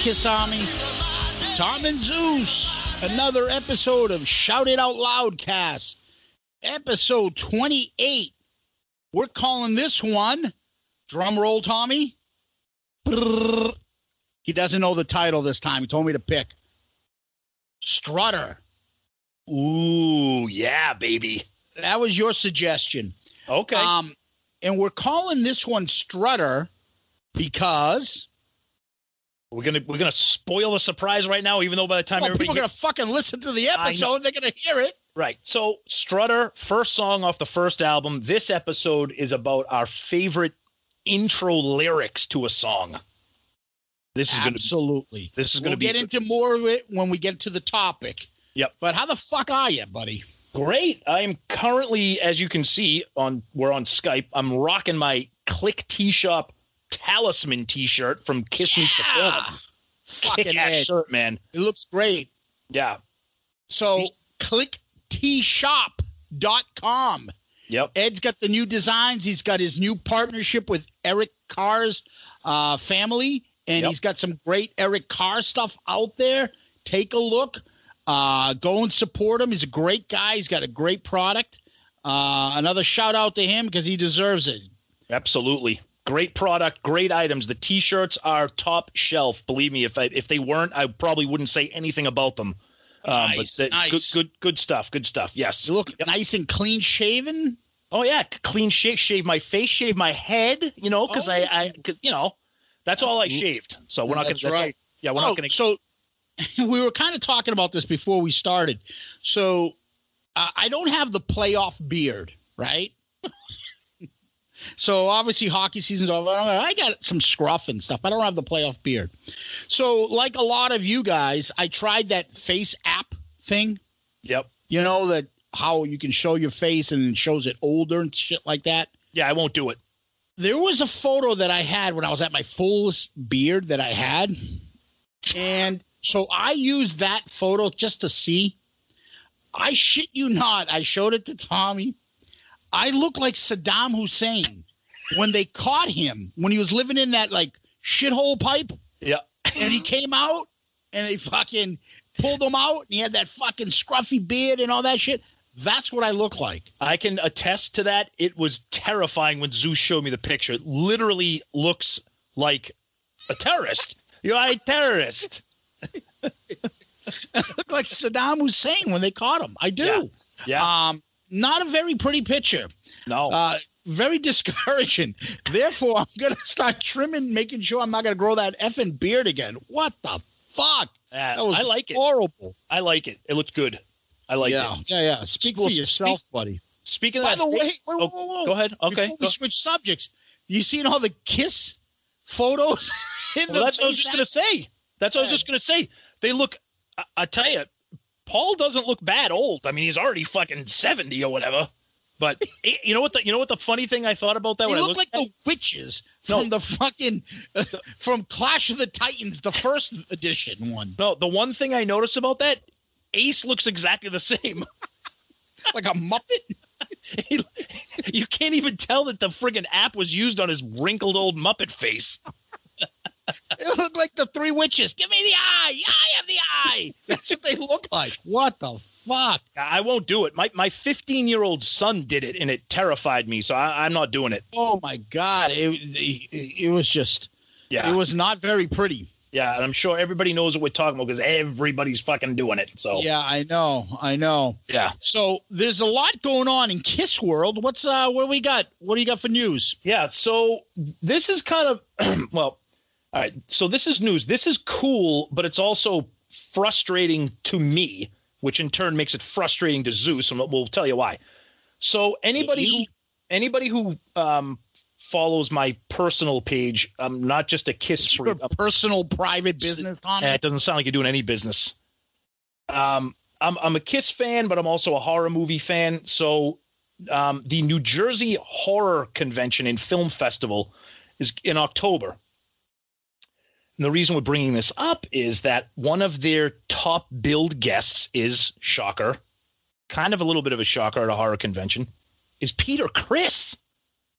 Kiss Army? Tom and Zeus. Another episode of Shout It Out Loudcast. Episode 28. We're calling this one, drum roll, Tommy. Brrr. He doesn't know the title this time. He told me to pick. Strutter. Ooh, yeah, baby. That was your suggestion. Okay. Um, and we're calling this one Strutter because we're gonna we're gonna spoil the surprise right now, even though by the time well, everybody people are going to fucking listen to the episode. They're going to hear it. right. So Strutter, first song off the first album. This episode is about our favorite intro lyrics to a song. This is gonna Absolutely. this is we'll gonna be get into more of it when we get to the topic. Yep. But how the fuck are you, buddy? great. I am currently, as you can see on we're on Skype. I'm rocking my Klick Tee Shop Talisman T-shirt from Kiss Meets the Film. Fucking Ed. shirt, man. It looks great. Yeah. So click tshop.com. Yep. Ed's got the new designs. He's got his new partnership with Eric Carr's uh, family, and Yep. he's got some great Eric Carr stuff out there. Take a look. Uh, go and support him. He's a great guy. He's got a great product. Uh, another shout out to him because he deserves it. Absolutely. Great product, great items. The t-shirts are top shelf. Believe me, if I, if they weren't, I probably wouldn't say anything about them. Um, Nice, but the- nice. good, good, good stuff. Good stuff. Yes. You look nice and clean shaven. Oh yeah, clean shave, shave my face, shave my head. You know, because I, I, cause, you know, that's, all I That's- shaved. So we're not That's that's all- right. yeah, we're Oh, not gonna. So we were kind of talking about this before we started. So uh, I don't have the playoff beard, right? so obviously hockey season's over. I got some scruff and stuff. I don't have the playoff beard. So like a lot of you guys, I tried that face app thing. Yep. You know that how you can show your face and it shows it older and shit like that. Yeah, I won't do it. There was a photo that I had when I was at my fullest beard that I had. And so I used that photo just to see. I shit you not. I showed it to Tommy. I look like Saddam Hussein when they caught him when he was living in that like shithole pipe Yeah. and he came out and they fucking pulled him out and he had that fucking scruffy beard and all that shit. That's what I look like. I can attest to that. It was terrifying when Zeus showed me the picture. It literally looks like a terrorist. You're a terrorist. I look like Saddam Hussein when they caught him. I do. Yeah. Um, not a very pretty picture. no. Uh, very discouraging. Therefore, I'm gonna start trimming, making sure I'm not gonna grow that effing beard again. What the fuck? Yeah, That was I like it. horrible. I like it. It looked good. I like yeah, it. yeah, yeah. Speak Well, for yourself, speak- buddy. Speaking By of the that, way, whoa, whoa, whoa. go ahead. Okay. Before we go- switch subjects, you seen all the kiss photos? in Well, the that's what I was just gonna say. That's what I was just gonna say. They look. I, I tell you, Paul doesn't look bad old. I mean, he's already fucking seventy or whatever. But eh, you know what? The you know what the funny thing I thought about that They look looked like at the witches No. from the fucking from Clash of the Titans, the first edition one, No, the one thing I noticed about that, Ace looks exactly the same. like a muppet. He- you can't even tell that the friggin' app was used on his wrinkled old Muppet face. It looked like the three witches. Give me the eye. I have the eye. That's what they look like. What the fuck? I won't do it. My my 15 year old son did it, and it terrified me. So I, I'm not doing it. Oh my god! It it, it was just. Yeah, It was not very pretty. yeah, and I'm sure everybody knows what we're talking about because everybody's fucking doing it. So Yeah, I know. I know. yeah, So there's a lot going on in Kiss World. What's uh what do we got? What do you got for news? yeah. So this is kind of well, all right. So this is news. This is cool, but it's also frustrating to me, which in turn makes it frustrating to Zeus, and we'll tell you why. So anybody who anybody who um, follows my personal page, I'm not just a Kiss Your freak. personal private business. Eh, it doesn't sound like you're doing any business. Um, I'm I'm a Kiss fan, but I'm also a horror movie fan. So, um, the New Jersey Horror Convention and Film Festival is in October. And the reason we're bringing this up is that one of their top billed guests is shocker, kind of a little bit of a shocker at a horror convention, is Peter Criss.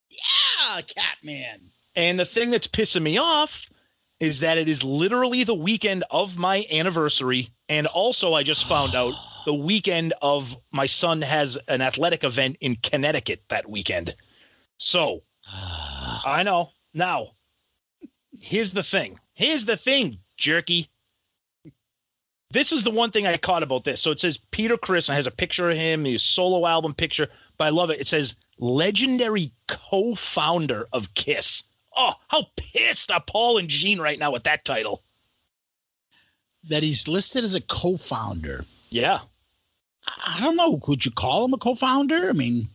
yeah, Catman. And the thing that's pissing me off is that it is literally the weekend of my anniversary. And also, I just found out the weekend of my son has an athletic event in Connecticut that weekend. So I know. Now, here's the thing. Here's the thing, jerky. This is the one thing I caught about this. So it says Peter Criss and has a picture of him, his solo album picture, but I love it. It says legendary co-founder of Kiss. Oh, how pissed are Paul and Gene right now with that title? That he's listed as a co-founder. Yeah. I don't know. Could you call him a co-founder? I mean,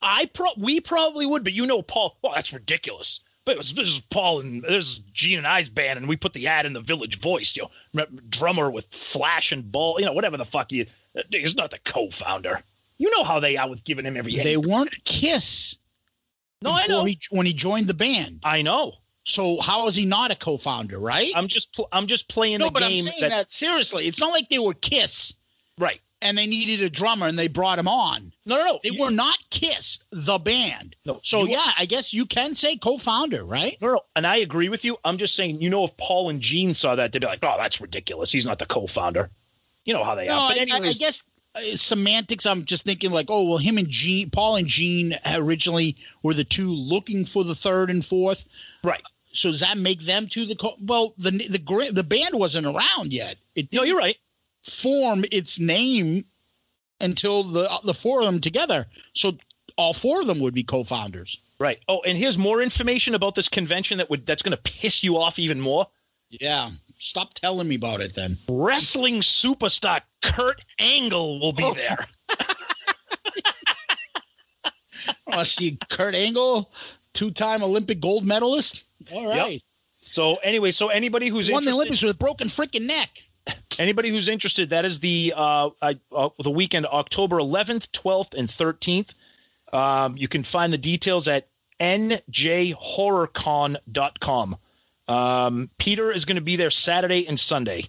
I pro we probably would, but you know Paul. Well, that's ridiculous. But it was, this is Paul and this is Gene and I's band, and we put the ad in the Village Voice. You know, drummer with flash and ball. You know, whatever the fuck you. He's not the co-founder. You know how they are with giving him every. they weren't Kiss. no, I know. He, when he joined the band. I know. So how is he not a co-founder, right? I'm just pl- I'm just playing no, the but I'm saying that, that, seriously. It's not like they were Kiss right. And they needed a drummer and they brought him on. No, no, no. They You- were not Kiss, the band. No, So yeah, I guess you can say co-founder, right? No, no, and I agree with you. I'm just saying, you know, if Paul and Gene saw that, they'd be like, "Oh, that's ridiculous. He's not the co-founder." You know how they No, are. But I, I- I guess uh, semantics. I'm just thinking like, oh well, him and Gene, Paul and Gene originally were the two looking for the third and fourth. right? So does that make them two the co- well? The the the band wasn't around yet. It No, you're right. Form its name until the the four of them together. So all four of them would be co-founders. Right. Oh, and here's more information about this convention that would that's going to piss you off even more. Yeah, stop telling me about it then. Wrestling superstar Kurt Angle will be Oh. there. Oh, I see Kurt Angle, two-time Olympic gold medalist. All right, So anyway, so anybody who's won the Olympics with a broken freaking neck. Anybody who's interested, that is the uh, I, uh the weekend October 11th, 12th, and 13th. Um, you can find the details at njhorrorcon.com. Um, Peter is going to be there Saturday and Sunday.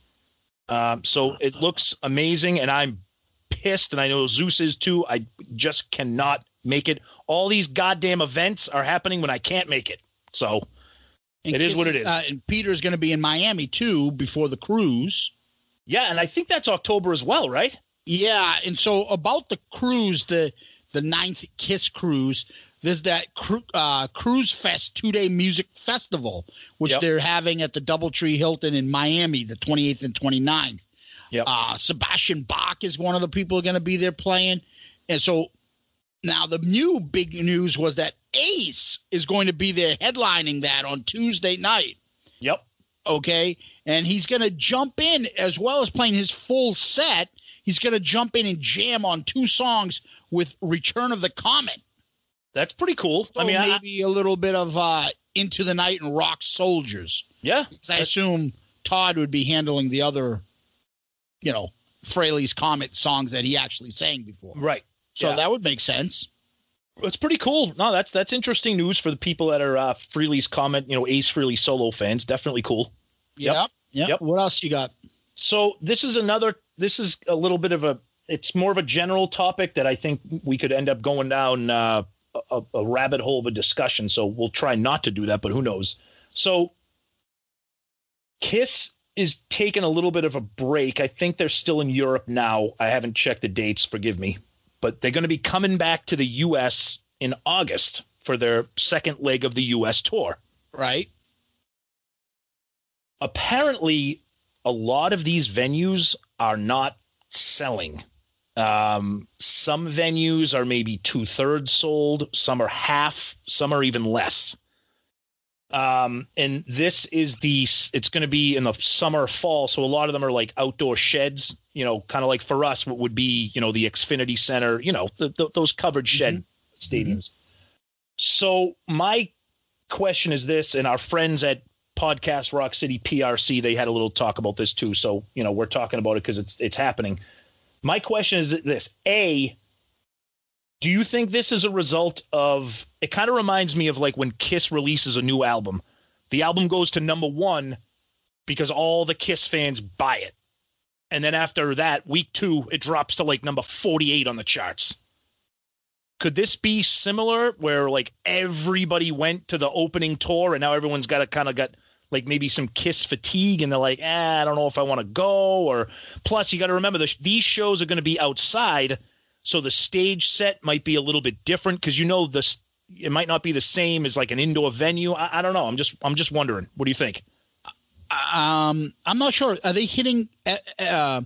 Um, so it looks amazing, and I'm pissed, and I know Zeus is too. I just cannot make it. All these goddamn events are happening when I can't make it. So And It is what it is. Uh, and Peter's going to be in Miami too before the cruise. Yeah, and I think that's October as well, right? Yeah, and so about the cruise, the the ninth Kiss cruise, there's that cru- uh, Cruise Fest two day music festival, which Yep. they're having at the DoubleTree Hilton in Miami, the 28th and 29th. Yep. Uh, Sebastian Bach is one of the people going to be there playing, and so now the new big news was that Ace is going to be there headlining that on Tuesday night Yep. okay? And he's going to jump in as well as playing his full set. He's going to jump in and jam on two songs with Return of the Comet. That's pretty cool. So I mean, maybe a little bit of uh, Into the Night and Rock Soldiers. Yeah, I assume Todd would be handling the other, you know, Frehley's Comet songs that he actually sang before. right. So Yeah. that would make sense. It's pretty cool. No, that's that's interesting news for the people that are uh, Frehley's Comet, you know, Ace Frehley solo fans. Definitely cool. Yep. Yep. Yep. Yep. What else you got? So this is another. This is a little bit of a. It's more of a general topic that I think we could end up going down uh, a, a rabbit hole of a discussion. So we'll try not to do that, but who knows? So Kiss is taking a little bit of a break. I think they're still in Europe now. I haven't checked the dates, forgive me. But they're going to be coming back to the US in August for their second leg of the US tour. Right. Apparently, a lot of these venues are not selling. Um, some venues are maybe two thirds sold, some are half, some are even less. Um, and this is the it's going to be in the summer fall, so a lot of them are like outdoor sheds. You know, kind of like for us, what would be you know the Xfinity Center, you know, the, the, those covered shed mm-hmm. stadiums. So my question is this, and our friends at Podcast Rock City PRC, they had a little talk about this too. So you know, we're talking about it because it's it's happening. My question is this: A, do you think this is a result of it kind of reminds me of like when Kiss releases a new album. The album goes to number 1 because all the Kiss fans buy it. And then after that, week 2, it drops to like number 48 on the charts. Could this be similar where like everybody went to the opening tour and now everyone's got to kind of got like maybe some kiss fatigue and they're like, eh, I don't know if I want to go. Or plus, you got to remember this, these shows are going to be outside so the stage set might be a little bit different because you know this it might not be the same as like an indoor venue. I, I, don't know. I'm just I'm just wondering. What do you think? Um, I'm not sure. Are they hitting uh, uh,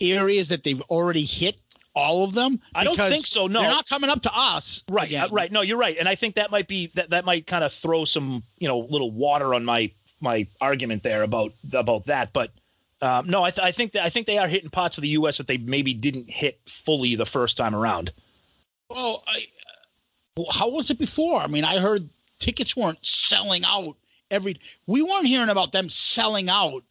areas that they've already hit? All of them? I don't think so. No, they're not coming up to us. Right. Uh, right. No, you're right. And I think that might be that that might kind of throw some you know little water on my my argument there about about that. But um, no, I, th- I think that I think they are hitting parts of the U.S. that they maybe didn't hit fully the first time around. Well, I, how was it before? I mean, I heard tickets weren't selling out every. We weren't hearing about them selling out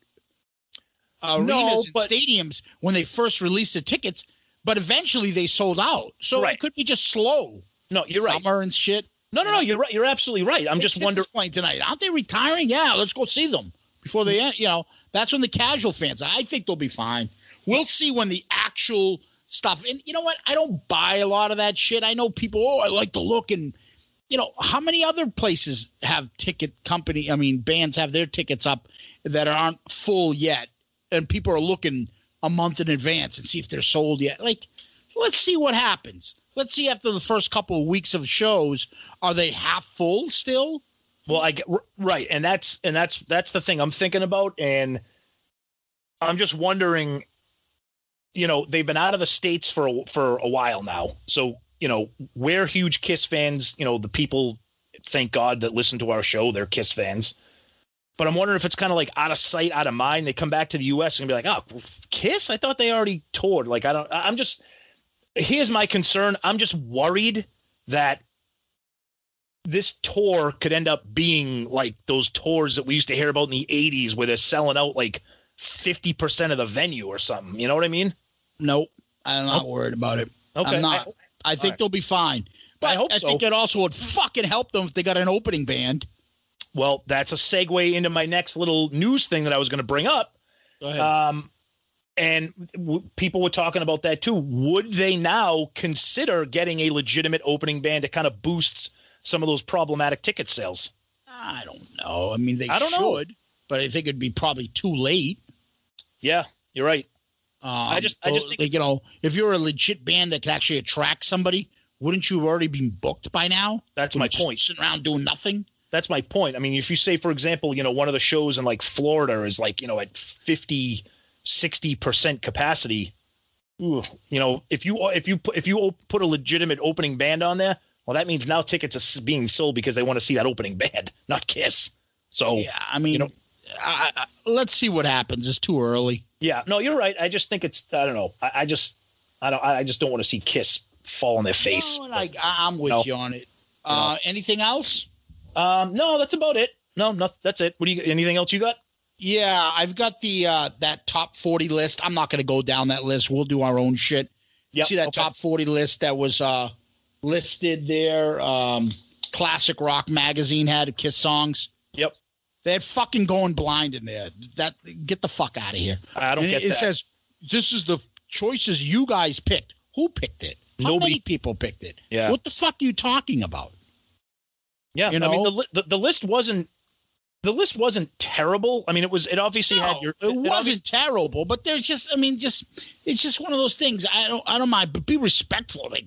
arenas no, and but, stadiums when they first released the tickets, but eventually they sold out. So right. it could be just slow. No, you're Summer right. Summer and shit. No, no, no. You're right. You're absolutely right. I'm just wondering. Playing tonight, aren't they retiring? Yeah, let's go see them before they end. You know, that's when the casual fans, I think they'll be fine. We'll see when the actual stuff. And you know what? I don't buy a lot of that shit. I know people, oh, I like the look. And, you know, how many other places have ticket company? I mean, bands have their tickets up that aren't full yet. And people are looking a month in advance and see if they're sold yet. Like, let's see what happens. Let's see after the first couple of weeks of shows, are they half full still? Well, I get right, and that's and that's that's the thing I'm thinking about, and I'm just wondering. You know, they've been out of the states for a, for a while now, so you know we're huge Kiss fans. You know, the people, thank God, that listen to our show, they're Kiss fans. But I'm wondering if it's kind of like out of sight, out of mind. They come back to the U.S. and be like, "Oh, Kiss? I thought they already toured." Like, I don't. I'm just. Here's my concern. I'm just worried that this tour could end up being like those tours that we used to hear about in the 80s where they're selling out like 50% of the venue or something. You know what I mean? Nope. I'm not oh. worried about it. Okay. I'm not. I, I think right. they'll be fine. But I, hope so. I so. think it also would fucking help them if they got an opening band. Well, that's a segue into my next little news thing that I was going to bring up. Go ahead. Um, and w- people were talking about that too. Would they now consider getting a legitimate opening band that kind of boosts – some of those problematic ticket sales? I don't know. I mean, they I don't should, know. but I think it'd be probably too late. Yeah, you're right. Um, I just, I just think, you know, if you're a legit band that could actually attract somebody, wouldn't you have already been booked by now? That's my point. Sitting around doing nothing. That's my point. I mean, if you say, for example, you know, one of the shows in like Florida is like, you know, at 50, 60% capacity, ooh, you know, if you, if you put, if you put a legitimate opening band on there, well, that means now tickets are being sold because they want to see that opening band, not Kiss. So yeah, I mean, you know, I, I, let's see what happens. It's too early. Yeah, no, you're right. I just think it's I don't know. I, I just I don't I just don't want to see Kiss fall on their face. No, I, am with no. you on it. Uh, anything else? Um, no, that's about it. No, no, that's it. What do you? Anything else you got? Yeah, I've got the uh, that top forty list. I'm not going to go down that list. We'll do our own shit. Yeah. See that okay. top forty list that was uh listed there. Um, Classic Rock magazine had Kiss songs. Yep. They had fucking going blind in there. That get the fuck out of here. I don't and get it. It says this is the choices you guys picked. Who picked it? How Nobody. many people picked it? Yeah. What the fuck are you talking about? Yeah, you know? I mean the, the the list wasn't the list wasn't terrible. I mean, it was. It obviously No, had your. it wasn't obviously- terrible, but there's just, I mean, just it's just one of those things. I don't, I don't mind, but be respectful. Like,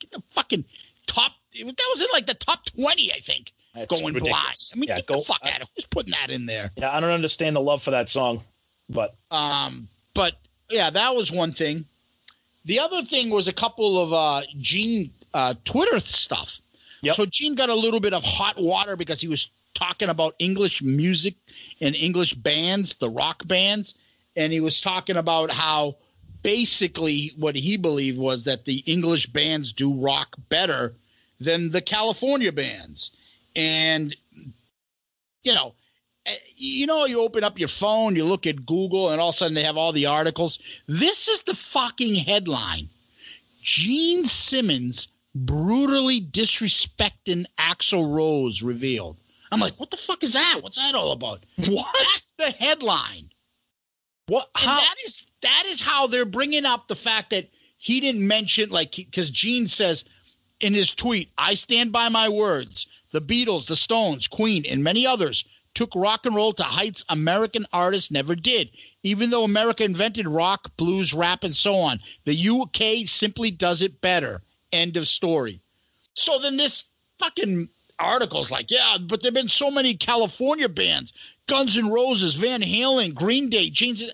get the fucking top. That was in like the top twenty, I think. That's going blind. I mean, Yeah, get go- the fuck out of Who's putting that in there? Yeah, I don't understand the love for that song, but Um, but yeah, that was one thing. The other thing was a couple of uh, Gene uh, Twitter stuff. Yep. So Gene got a little bit of hot water because he was talking about English music and English bands, the rock bands, and he was talking about how basically what he believed was that the English bands do rock better than the California bands. And you know, eh, you know, you open up your phone, you look at Google, and all of a sudden they have all the articles. This is the fucking headline Gene Simmons brutally disrespecting Axl Rose revealed. I'm like, what the fuck is that? What's that all about? what? That's the headline. What? And How? that is that is how they're bringing up the fact that he didn't mention like because Gene says in his tweet, "I stand by my words. The Beatles, the Stones, Queen, and many others took rock and roll to heights American artists never did. Even though America invented rock, blues, rap, and so on, the UK simply does it better." End of story. So then this fucking article's like, yeah, but there've been so many California bands: Guns N' Roses, Van Halen, Green Day, Jeans,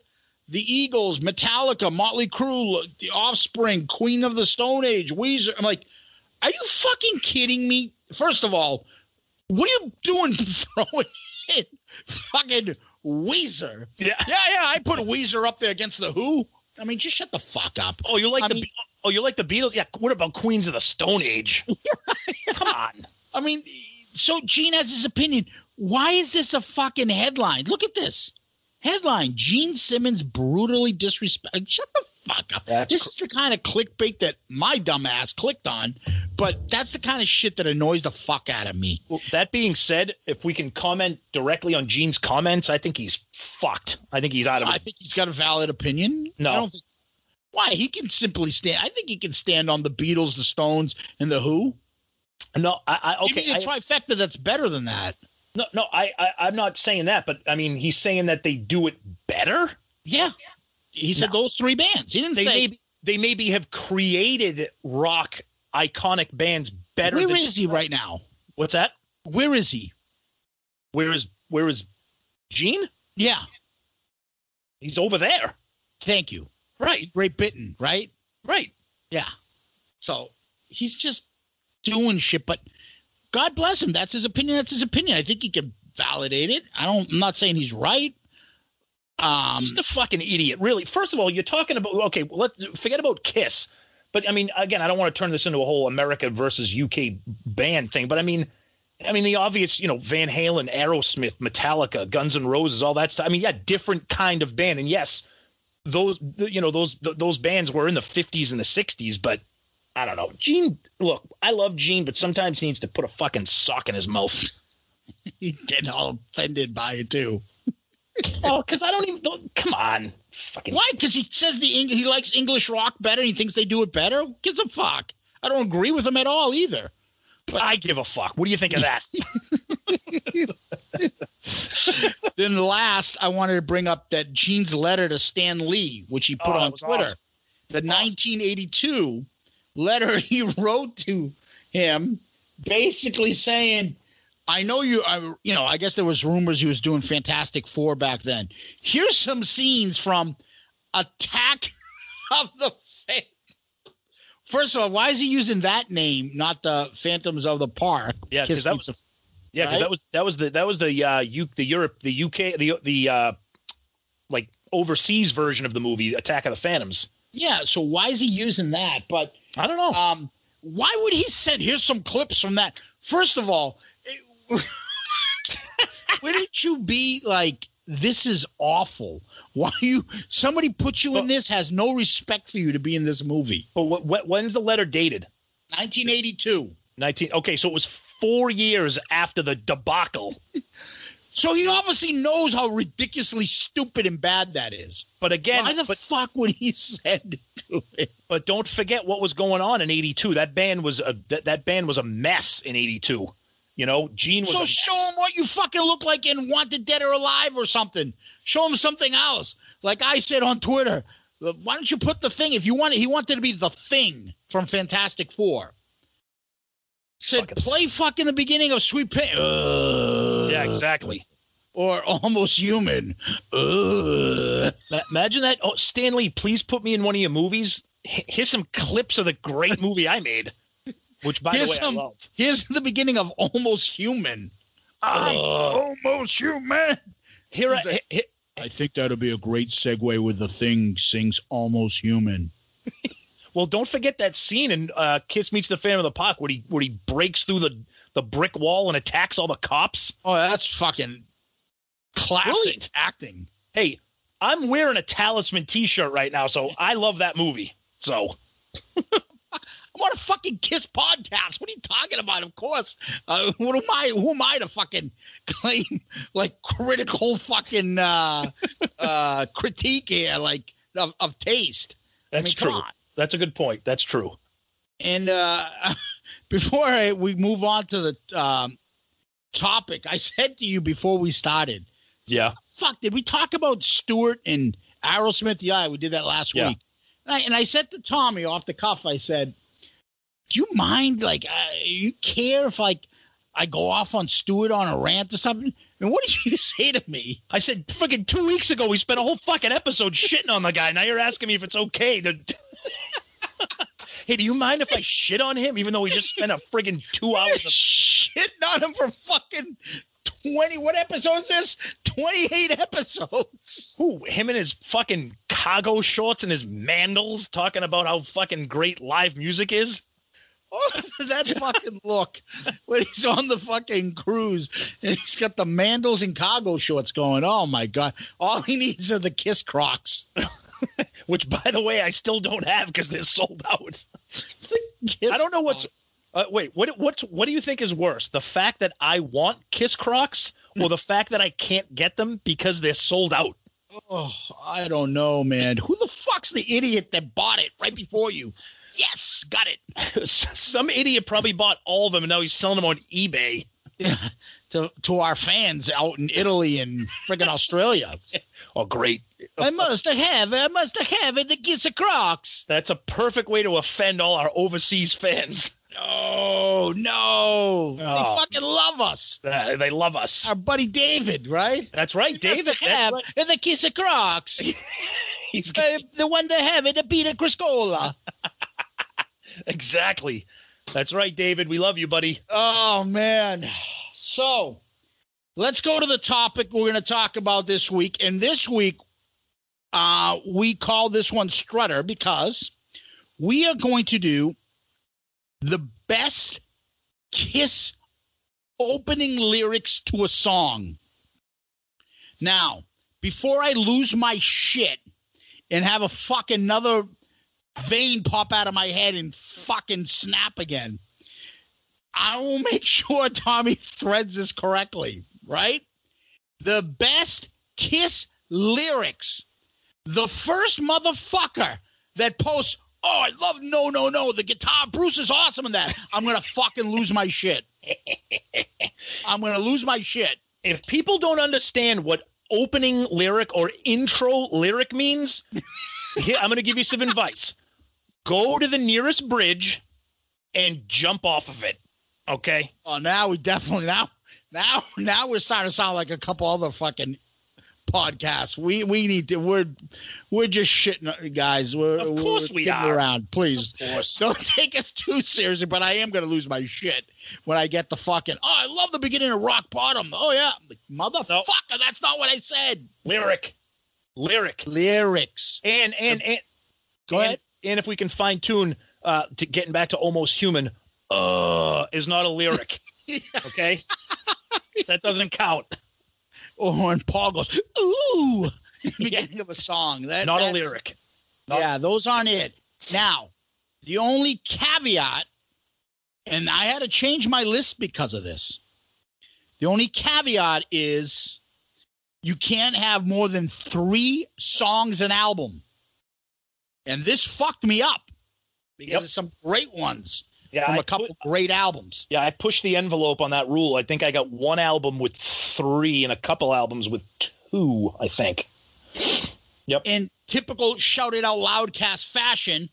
the Eagles, Metallica, Motley Crue, The Offspring, Queen of the Stone Age, Weezer. I'm like, are you fucking kidding me? First of all, what are you doing throwing in fucking Weezer? Yeah. Yeah, yeah, I put Weezer up there against the Who. I mean, just shut the fuck up. Oh, you like I the? mean- oh, you like the Beatles? Yeah. What about Queens of the Stone Age? Come on. I mean, so Gene has his opinion. Why is this a fucking headline? Look at this headline: Gene Simmons brutally disrespect. Shut the fuck up. That's this is the kind of clickbait that my dumb ass clicked on, but that's the kind of shit that annoys the fuck out of me. Well, that being said, if we can comment directly on Gene's comments, I think he's fucked. I think he's out of I it. think he's got a valid opinion. No. I don't think. Why he can simply stand? I think he can stand on the Beatles, the Stones, and the Who. No, I, I Give okay. me a trifecta that's better than that. no, no, I, I, I'm not saying that, but I mean, he's saying that they do it better. Yeah, he said No. those three bands. He didn't They say. maybe, they maybe have created rock iconic bands better. Where than, is he right now? What's that? Where is he? Where is where is Gene? Yeah, He's over there. thank you. Right, Great Britain, right? right. Yeah. So he's just doing shit, but God bless him. That's his opinion. That's his opinion. I think he can validate it. I don't. I'm not saying he's right. Um, Just a fucking idiot, really. First of all, you're talking about okay. let's forget about Kiss, but I mean, again, I don't want to turn this into a whole America versus UK band thing. But I mean, I mean the obvious, you know, Van Halen, Aerosmith, Metallica, Guns N' Roses, all that stuff. I mean, yeah, different kind of band, and yes, those you know those those bands were in the 50s and the 60s, but I don't know. Gene, look, I love Gene, but sometimes he needs to put a fucking sock in his mouth. he's getting all offended by it too. oh, because I don't even. Don't, come on, fucking. Why? Because he says the Eng- he likes English rock better. and He thinks they do it better. Who Gives a fuck. I don't agree with him at all either. But I give a fuck. What do you think of that? then last, I wanted to bring up that Gene's letter to Stan Lee, which he put Oh, on Twitter. awesome. The 1982 letter he wrote to him, basically saying, "I know you. I, you know, I guess there was rumors he was doing Fantastic Four back then. Here's some scenes from Attack of the." Fa- First of all, why is he using that name, not the Phantoms of the Park? Yeah, 'cause Kiss that was- a- Yeah, because Right? that was that was the that was the uh U, the Europe the UK the the uh like overseas version of the movie Attack of the Phantoms. yeah. So why is he using that? But I don't know. Um, why would he send? Here's some clips from that. First of all, it- wouldn't you be like, this is awful? Why you? Somebody put you in this has no respect for you to be in this movie. but what, what when's the letter dated? 1982. 19 Okay, so it was 4 years after the debacle. So he obviously knows how ridiculously stupid and bad that is. But again, Why the but, fuck would he send it to him? but don't forget what was going on in 82. That band was a that, that band was a mess in 82. You know, Gene was. So show him what you fucking look like in Wanted Dead or Alive or something. Show him something else. Like I said on Twitter, why don't you put the thing? If you want, it? he wanted to be the thing from Fantastic Four. Said Fucking- play fucking the beginning of Sweet Pain. Uh, Yeah, exactly. Or almost human. Uh. Imagine that. Oh, Stanley, please put me in one of your movies. H- Here's some clips of the great movie I made, which, by Here's the way, some- I love. Here's the beginning of Almost Human. I'm almost human. Here, I, he- I think that'll be a great segue with the thing sings almost human. well, don't forget that scene in uh, Kiss Meets the Phantom of the Park where he where he breaks through the the brick wall and attacks all the cops. Oh, that's fucking classic Brilliant. acting. Hey, I'm wearing a Talisman T-shirt right now, so I love that movie. So I'm on a fucking Kiss podcast. What are you talking about? Of course. Uh, what am I? Who am I to fucking claim like critical fucking uh, uh, critique here, like of, of taste? that's mean, come true. That's a good point. That's true. And uh, before I, we move on to the um, topic, I said to you before we started, Yeah. fuck, did we talk about Stewart and Aerosmith? Yeah, we did that last Yeah. week. And I, and I said to Tommy off the cuff, I said, "Do you mind? Like, uh, you care if like I go off on Stewart on a rant or something?" And what did you say to me? I said fucking two weeks ago we spent a whole fucking episode shitting on the guy. Now you're asking me if it's okay to. Hey, do you mind if I shit on him, even though we just spent a friggin' two hours? Of... Shitting on him for fucking twenty. What episode is this? Twenty-eight episodes. Who? Him and his fucking cargo shorts and his mandals talking about how fucking great live music is. Oh, that fucking look when he's on the fucking cruise and he's got the mandals and cargo shorts going. Oh my god! All he needs are the kiss crocs. Which, by the way, I still don't have because they're sold out. I don't know what's. Uh, wait, what? What's? What do you think is worse? The fact that I want Kiss Crocs, or the fact that I can't get them because they're sold out? Oh, I don't know, man. Who the fuck's the idiot that bought it right before you? Yes, got it. Some idiot probably bought all of them and now he's selling them on eBay. To to our fans out in Italy and friggin' Australia. Oh, great. I must have, it. I must have it. The kiss of Crocs. That's a perfect way to offend all our overseas fans. No, no, they Oh. fucking love us. Uh, they love us. Our buddy David, right? That's right, must David. That's have right. and the kiss of Crocs. He's Uh, the one that have it, the Peter Criscola. exactly. That's right, David. We love you, buddy. Oh man. So let's go to the topic we're going to talk about this week. And this week, uh, we call this one Strutter because we are going to do the best Kiss opening lyrics to a song. Now, before I lose my shit and have a fucking another vein pop out of my head and fucking snap again, I will make sure Tommy threads this correctly, right? The best Kiss lyrics. The first motherfucker that posts, oh, I love No, No, No. The guitar, Bruce is awesome in that. I'm going to fucking lose my shit. I'm going to lose my shit. If people don't understand what opening lyric or intro lyric means, here, I'm going to give you some advice. Go to the nearest bridge and jump off of it. Okay? Oh, now we definitely, now, now, now we're starting to sound like a couple other fucking podcasts. We we need to. We're we're just shitting, guys. We're, Of course we're we are. Around, please. Of course. Don't take us too seriously, but I am going to lose my shit when I get the fucking. Oh, I love the beginning of Rock Bottom. Oh yeah, motherfucker, that's not what I said. Lyric. Lyric. Lyrics. And and and Go and, ahead. And if we can fine tune uh to getting back to almost human, uh is not a lyric. Okay? that doesn't count. Or when Paul goes, ooh, beginning of a song. That, Not a lyric. Not- Yeah, those aren't it. Now, the only caveat, and I had to change my list because of this. The only caveat is you can't have more than three songs an album. And this fucked me up because Yep. there's some great ones. Yeah, from I a couple put- great albums. Yeah, I pushed the envelope on that rule. I think I got one album with three and a couple albums with two, I think. Yep. In typical shout it out loud cast fashion,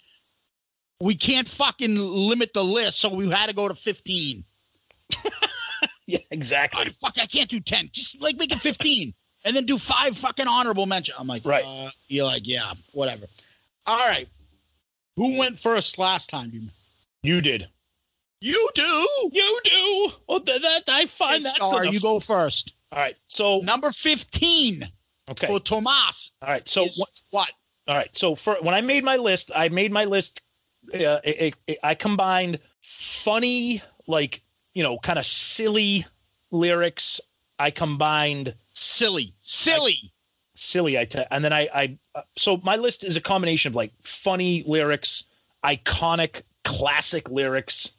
we can't fucking limit the list, so we had to go to 15. Yeah, exactly. I, fuck, I can't do 10. Just like make it 15 and then do five fucking honorable mention. I'm like, Right. uh, you're like, yeah, whatever. All right. Who went first last time? You, You did. you do. You do. Well, th- that I find Hey, that Star, you go first. All right. So Number 15 okay. for Tomas. All right. So what? what? All right. So for when I made my list, I made my list. Uh, it, it, I combined funny, like you know, kind of silly lyrics. I combined Silly. Silly. silly. I and then I, I. Uh, so my list is a combination of like funny lyrics, iconic, classic lyrics,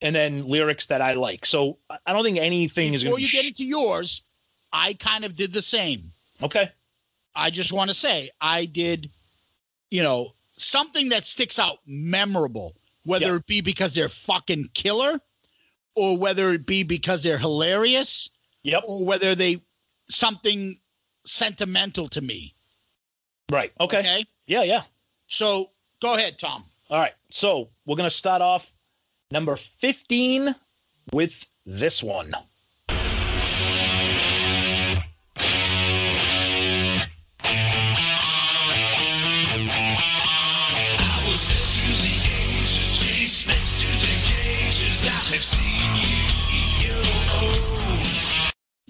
and then lyrics that I like. So I- don't think anything is Before going to you be get sh- into yours, I kind of did the same. okay. I just want to say I did, you know, something that sticks out memorable, whether Yeah. it be because they're fucking killer or whether it be because they're hilarious Yep. or whether they something sentimental to me. Right. Okay. Okay. Yeah. Yeah. So go ahead, Tom. All right. So we're going to start off number 15 with this one.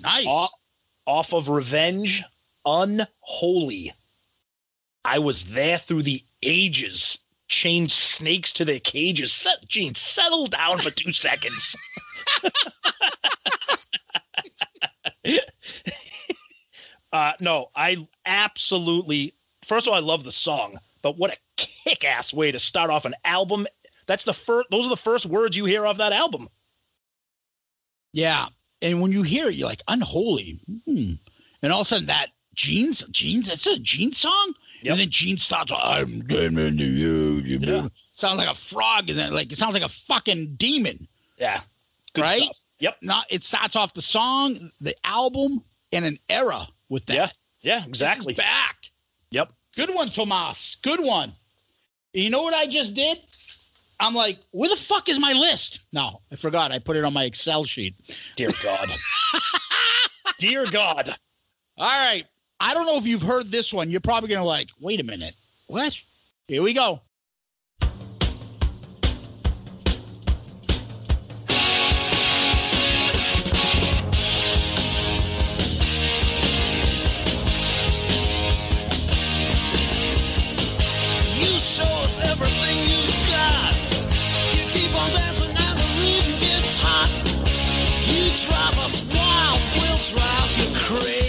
Nice. Off, off of Revenge, Unholy. I was there through the ages. Chained snakes to their cages. Set, Gene, settle down for two seconds. uh, no, I absolutely. First of all, I love the song, but what a kick-ass way to start off an album. That's the first. Those are the first words you hear off that album. Yeah. And when you hear it, you're like, unholy. Hmm. And all of a sudden that Gene's, Gene's, that's a Gene song. Yep. And then Gene starts, I'm demon to you. you Yeah. Sounds like a frog, isn't it? Like it sounds like a fucking demon. Yeah, good Right? stuff. Yep. Not it starts off the song, the album, and an era with that. Yeah. Yeah. Exactly. back. Yep. Good one, Tomas. Good one. You know what I just did? I'm like, where the fuck is my list? No, I forgot. I put it on my Excel sheet. Dear God. Dear God. All right. I don't know if you've heard this one. You're probably going to like, wait a minute. What? Here we go. You show us everything you've got. You keep on dancing and the rhythm gets hot. You drive us wild, we'll drive you crazy.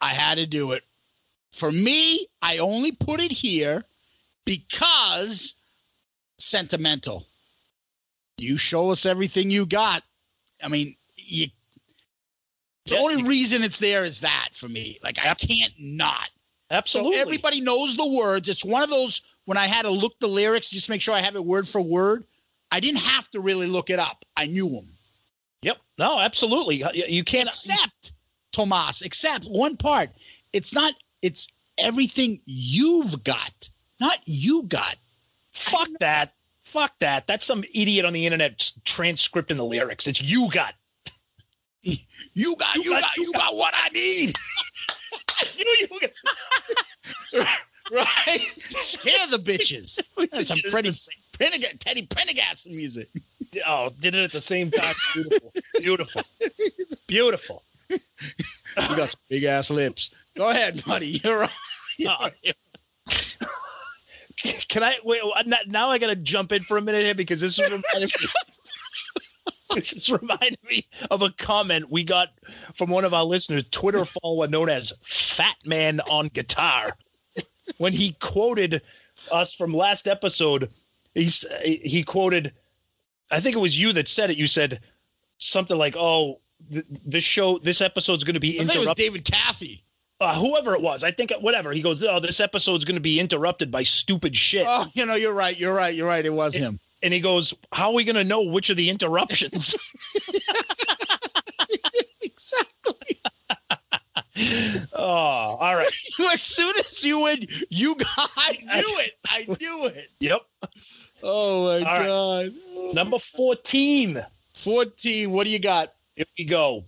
I had to do it. For me, I only put it here because sentimental. You show us everything you got. I mean, you, the only you- reason it's there is that for me. Like, I can't not. Absolutely. So everybody knows the words. It's one of those when I had to look the lyrics, just make sure I have it word for word. I didn't have to really look it up. I knew them. Yep. No, absolutely. You- can't. Except, Tomas, except one part. It's not, it's everything you've got, not you got. Fuck that. Fuck that. That's some idiot on the internet transcripting the lyrics. It's you got. You got, you, got, you got what I need. you, know, you got, right? Scare the bitches. That's some Freddie Prendergast, Teddy Prendergast music. Oh, did it at the same time. Beautiful. Beautiful. Beautiful. You got some big ass lips. Go ahead, buddy. You're Uh. Can I wait? uh, Now I got to jump in for a minute here because this is reminding me. this is reminding me of a comment we got from one of our listeners, Twitter follower known as Fat Man on Guitar, when he quoted us from last episode. He's he quoted, I think it was you that said it. You said something like, "Oh, th- this show, this episode's going to be I think it was interrupted." David Cathy. uh, whoever it was. I think whatever. He goes, "Oh, this episode's going to be interrupted by stupid shit." Oh, you know, you're right. You're right. You're right. It was him. And he goes, "How are we going to know which of the interruptions?" exactly. oh, all right. as soon as you went, you got. I knew it. I knew it. Yep. Oh my right. god. Number 14. Fourteen. What do you got? Here we go.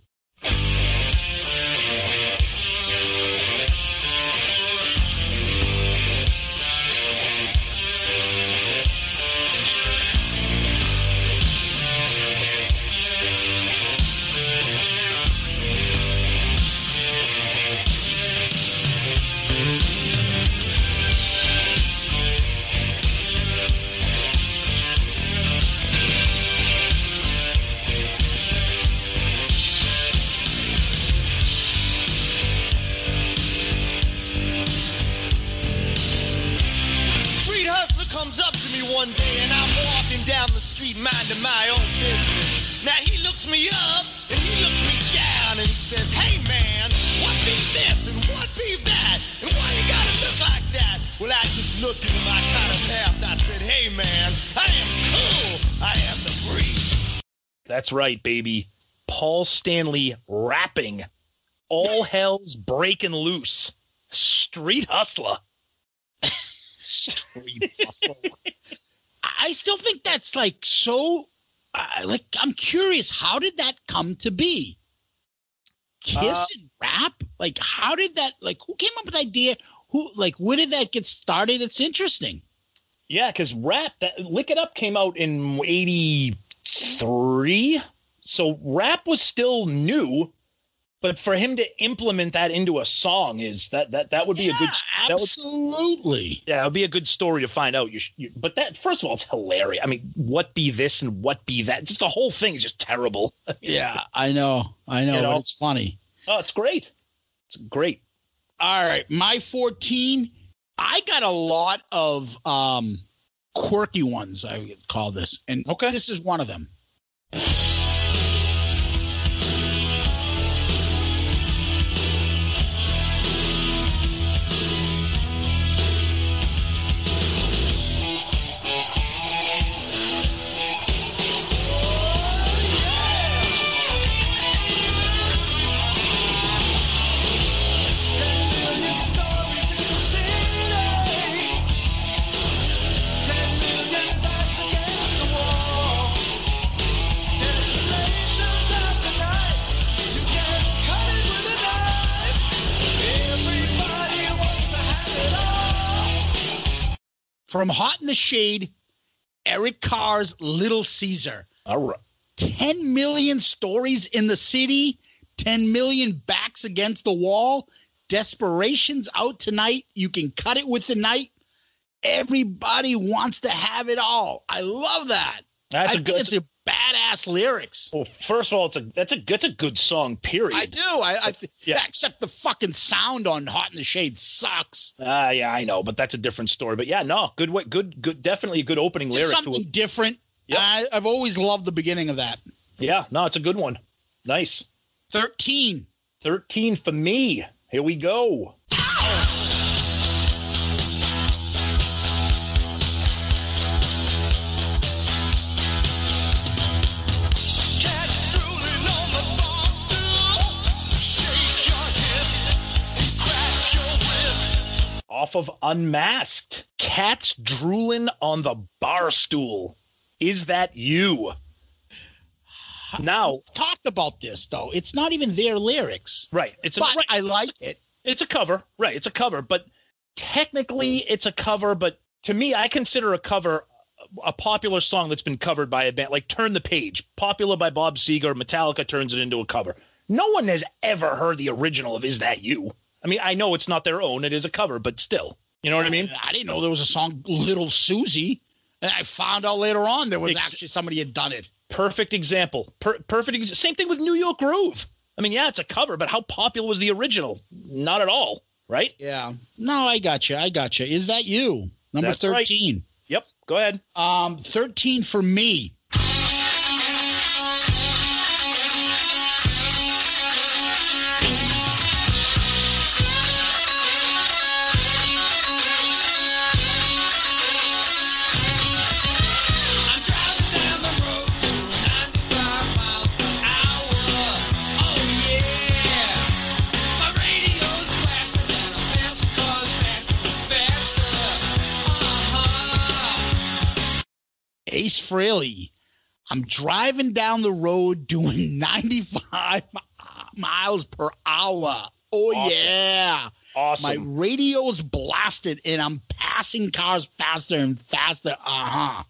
Minding my own business. Now he looks me up and he looks me down and says, Hey man, what be this and what be that? And why you gotta look like that? Well, I just looked into my kind of path. I said, Hey man, I am cool. I am the breeze. That's right, baby. Paul Stanley rapping. All hell's breaking loose. Street hustler. Street hustle. I still think that's like so. I like, I'm curious. How did that come to be? Kiss Uh, and rap. Like, how did that? Like, who came up with the idea? Who? Like, where did that get started? It's interesting. Yeah, because rap that Lick It Up came out in '83, so rap was still new. But for him to implement that into a song is that that that would be a good Yeah, that would, absolutely. yeah, it would be a good story to find out. You, you but that first of all, it's hilarious. I mean, what be this and what be that? Just the whole thing is just terrible. Yeah, I know. I know. You know? It's funny. Oh, it's great. It's great. All right, my 14. I got a lot of um quirky ones. I would call this, and Okay. this is one of them. From Hot in the Shade, Eric Carr's Little Caesar. All right. 10 million stories in the city, 10 million backs against the wall. Desperation's out tonight. You can cut it with the knife. Everybody wants to have it all. I love that. That's I a good. it's a badass lyrics. well, first of all, it's a that's a that's a good song. Period. I do. I, I th- Yeah. yeah. Except the fucking sound on Hot in the Shade sucks. Ah, yeah, I know, but that's a different story. But yeah, no, good, way, good, good. Definitely a good opening There's lyric to something it. different. Yep. I, I've always loved the beginning of that. Yeah, no, it's a good one. Nice. 13. Thirteen for me. Here we go. Off of Unmasked. Cats drooling on the bar stool. Is that you? Now, Talked about this, though. It's not even their lyrics. right? It's a But right, I like it. it's a cover, right? It's a cover, but technically it's a cover. But to me, I consider a cover a popular song that's been covered by a band like Turn the Page, popular by Bob Seger. Metallica turns it into a cover. No one has ever heard the original of Is That You? I mean, I know it's not their own; it is a cover, but still, you know what I mean? I didn't know there was a song Little Susie. And I found out later on there was Ex- actually somebody had done it. Perfect example. Per- perfect. Ex- same thing with New York Groove. I mean, yeah, it's a cover, but how popular was the original? Not at all, right? Yeah. No, I got you. I got you. Is that you? Number That's right. 13. Yep. Go ahead. Um, 13 for me. Frehley. I'm driving down the road doing 95 miles per hour. Oh, Awesome. yeah. Awesome. My radio's blasted and I'm passing cars faster and faster. Uh huh.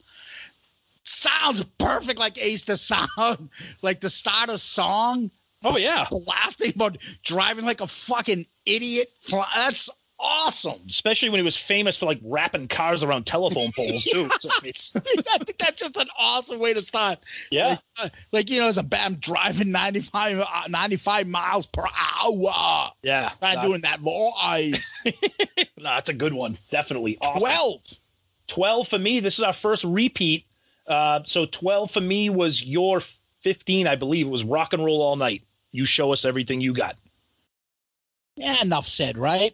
Sounds perfect like Ace to sound, like the start of song. oh yeah. Blasting, but driving like a fucking idiot. That's awesome. Especially when he was famous for like wrapping cars around telephone poles too. So I think that's just an awesome way to start. yeah. Uh, like, you know, as a band driving 95, uh, 95 miles per hour. Yeah. Not Nah, doing that voice. nah, that's a good one. Definitely. Awesome. 12. 12 for me. This is our first repeat. Uh, so 12 for me was your 15, I believe. It was rock and roll all night. You show us everything you got. Yeah, enough said, right?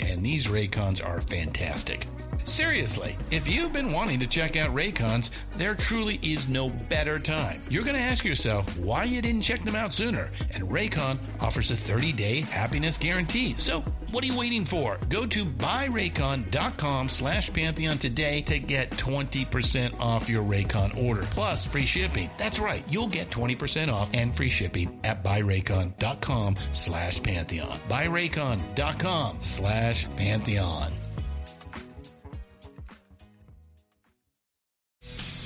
and these Raycons are fantastic. Seriously, if you've been wanting to check out Raycons, there truly is no better time. You're going to ask yourself why you didn't check them out sooner, and Raycon offers a 30-day happiness guarantee. So, what are you waiting for? Go to buyraycon.com slash Pantheon today to get 20% off your Raycon order, plus free shipping. That's right, you'll get 20% off and free shipping at buyraycon.com slash Pantheon. Buyraycon.com slash Pantheon.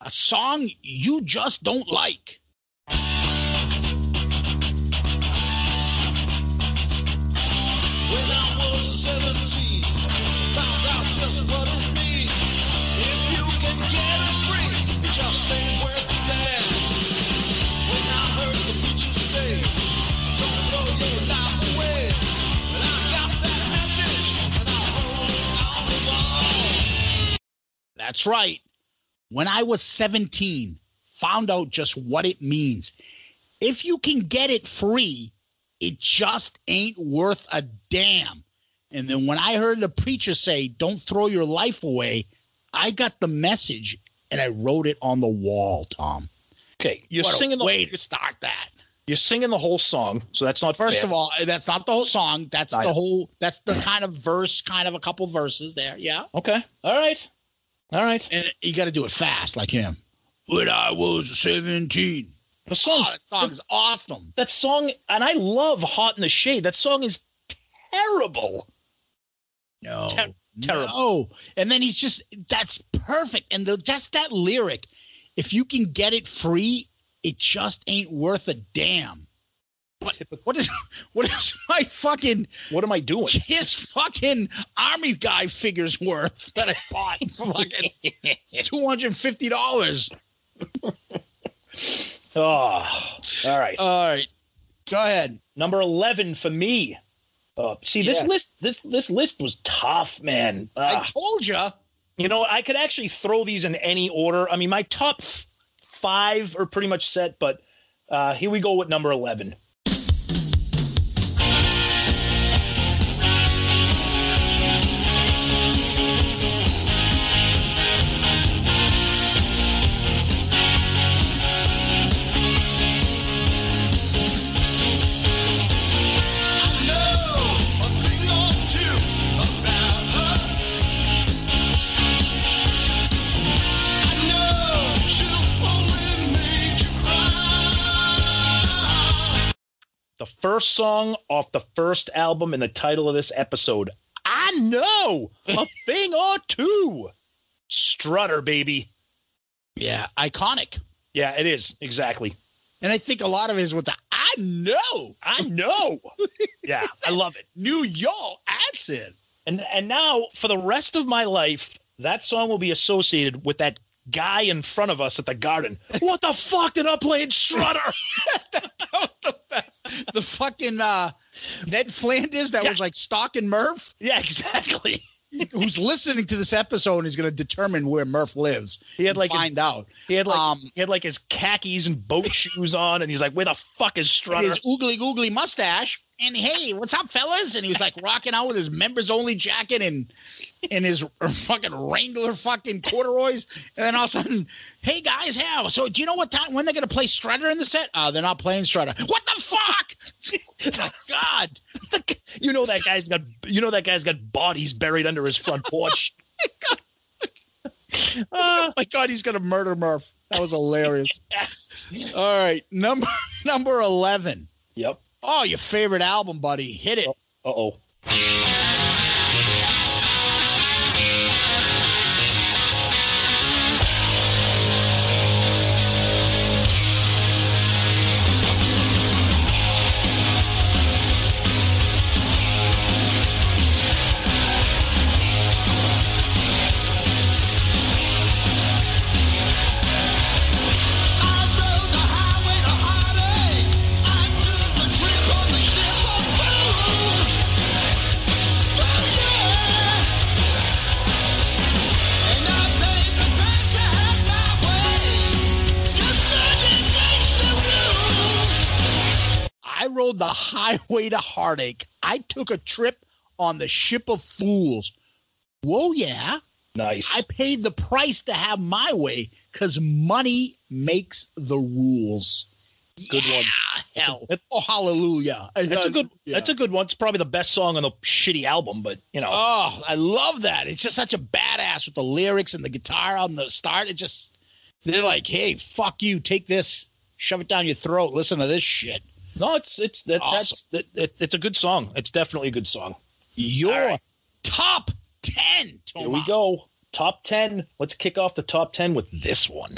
A song you just don't like. When I was 17, found out just what it means. If you can get it free, it just ain't worth a damn. When I heard the preacher say, don't throw your life away, and I got that message, and I hold on the wall. That's right. When I was 17, found out just what it means. If you can get it free, it just ain't worth a damn. And then when I heard the preacher say, don't throw your life away, I got the message and I wrote it on the wall, Tom. Okay. You're what singing the way to start that. you're singing the whole song, so that's not First fair. of all, that's not the whole song. That's I the know. whole, that's the kind of verse, kind of a couple verses there. Yeah. Okay. All right. All right. And you got to do it fast like him. When I was 17. The song, Oh, that song's awesome. that song, and I love "Hot in the Shade." That song is terrible. No. Ter- terrible. No. And then he's just that's perfect. And the, just that lyric, if you can get it free, it just ain't worth a damn. What, what is what is my fucking What am I doing? his fucking army guy figures worth that I bought for fucking two hundred fifty dollars? Oh, all right. All right. Go ahead. Number eleven for me. Uh, see this Yes. list. This this list was tough, man. I Ah. told you. You know, I could actually throw these in any order. I mean, my top f- five are pretty much set, but uh, here we go with number 11. First song off the first album and the title of this episode. I know a thing or two. Strutter, baby. Yeah, iconic. Yeah, it is. Exactly. And I think a lot of it is with the I know I know. yeah, I love it. New York accent. And and now for the rest of my life, that song will be associated with that guy in front of us at the garden. What the fuck did I play in Strutter? the best. The fucking uh, Ned Flanders that Yeah. was like stalking Murph, yeah, exactly. who's listening to this episode is going to determine where Murph lives. He had like his- find out. He had like Um, he had like his khakis and boat shoes on, and he's like, "Where the fuck is Strutter?" his oogly googly mustache. And hey, what's up, fellas? And he was like rocking out with his members only jacket and and his fucking Wrangler fucking corduroys. And then all of a sudden, hey guys, how? So do you know what time when they're gonna play Strutter in the set? Uh, they're not playing Strutter. What the fuck? Oh, God. you know that guy's got you know that guy's got bodies buried under his front porch. Oh my God, he's gonna murder Murph. That was hilarious. All right, number number eleven. yep. Oh, your favorite album, buddy. Hit it. Uh oh. Rode the highway to heartache. I took a trip on the ship of fools. Whoa, yeah. Nice. I paid the price to have my way because money makes the rules. Good one. Yeah, hell. oh, hallelujah. That's a good. Yeah. That's a good one. It's probably the best song on the shitty album, but you know. Oh, I love that. It's just such a badass with the lyrics and the guitar on the start. It just, they're like, hey, fuck you. Take this, shove it down your throat. Listen to this shit. No, it's it's that, Awesome. that's that, it, it's a good song. It's definitely a good song. Your right. top 10. Here we go. Top 10. Let's kick off the top 10 with this one.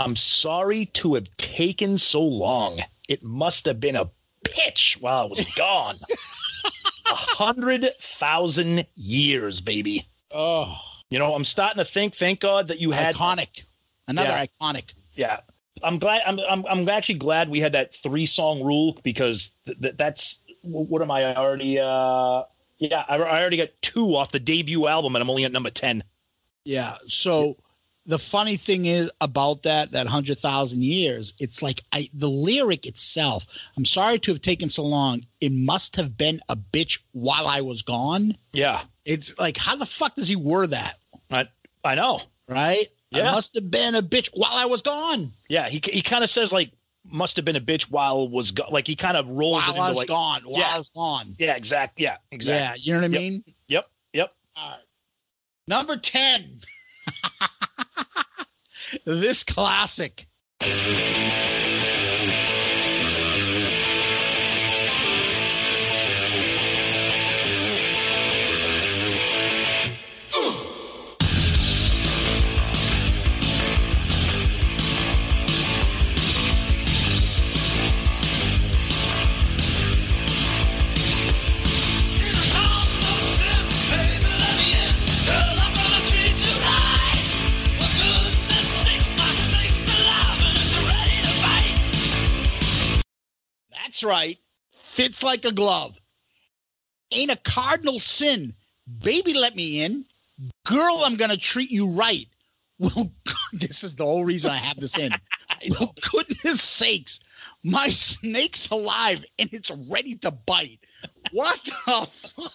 I'm sorry to have taken so long. It must have been a bitch while I was gone. A hundred thousand years, baby. Oh, You know, I'm starting to think, thank God that you had iconic. Another Yeah. iconic. Yeah. I'm glad. I'm, I'm. I'm actually glad we had that three song rule because th- th- that's what am I already? Uh, yeah, I, I already got two off the debut album, and I'm only at number ten. Yeah. So the funny thing is about that, that hundred thousand years, it's like I the lyric itself. I'm sorry to have taken so long. It must have been a bitch while I was gone. Yeah, It's like how the fuck does he word that? I I know. Right? Yeah. It must have been a bitch while I was gone. Yeah, he he kind of says like must have been a bitch while was go- like he kind of rolls it While I was like gone. While Yeah. I was gone. yeah, exact, yeah, exactly. Yeah, you know what I Yep. mean? Yep, yep. All right. Number 10. this classic. That's right. Fits like a glove. Ain't a cardinal sin. Baby, let me in. Girl, I'm going to treat you right. Well, this is the whole reason I have this in. Well, goodness sakes, my snake's alive and it's ready to bite. What the fuck?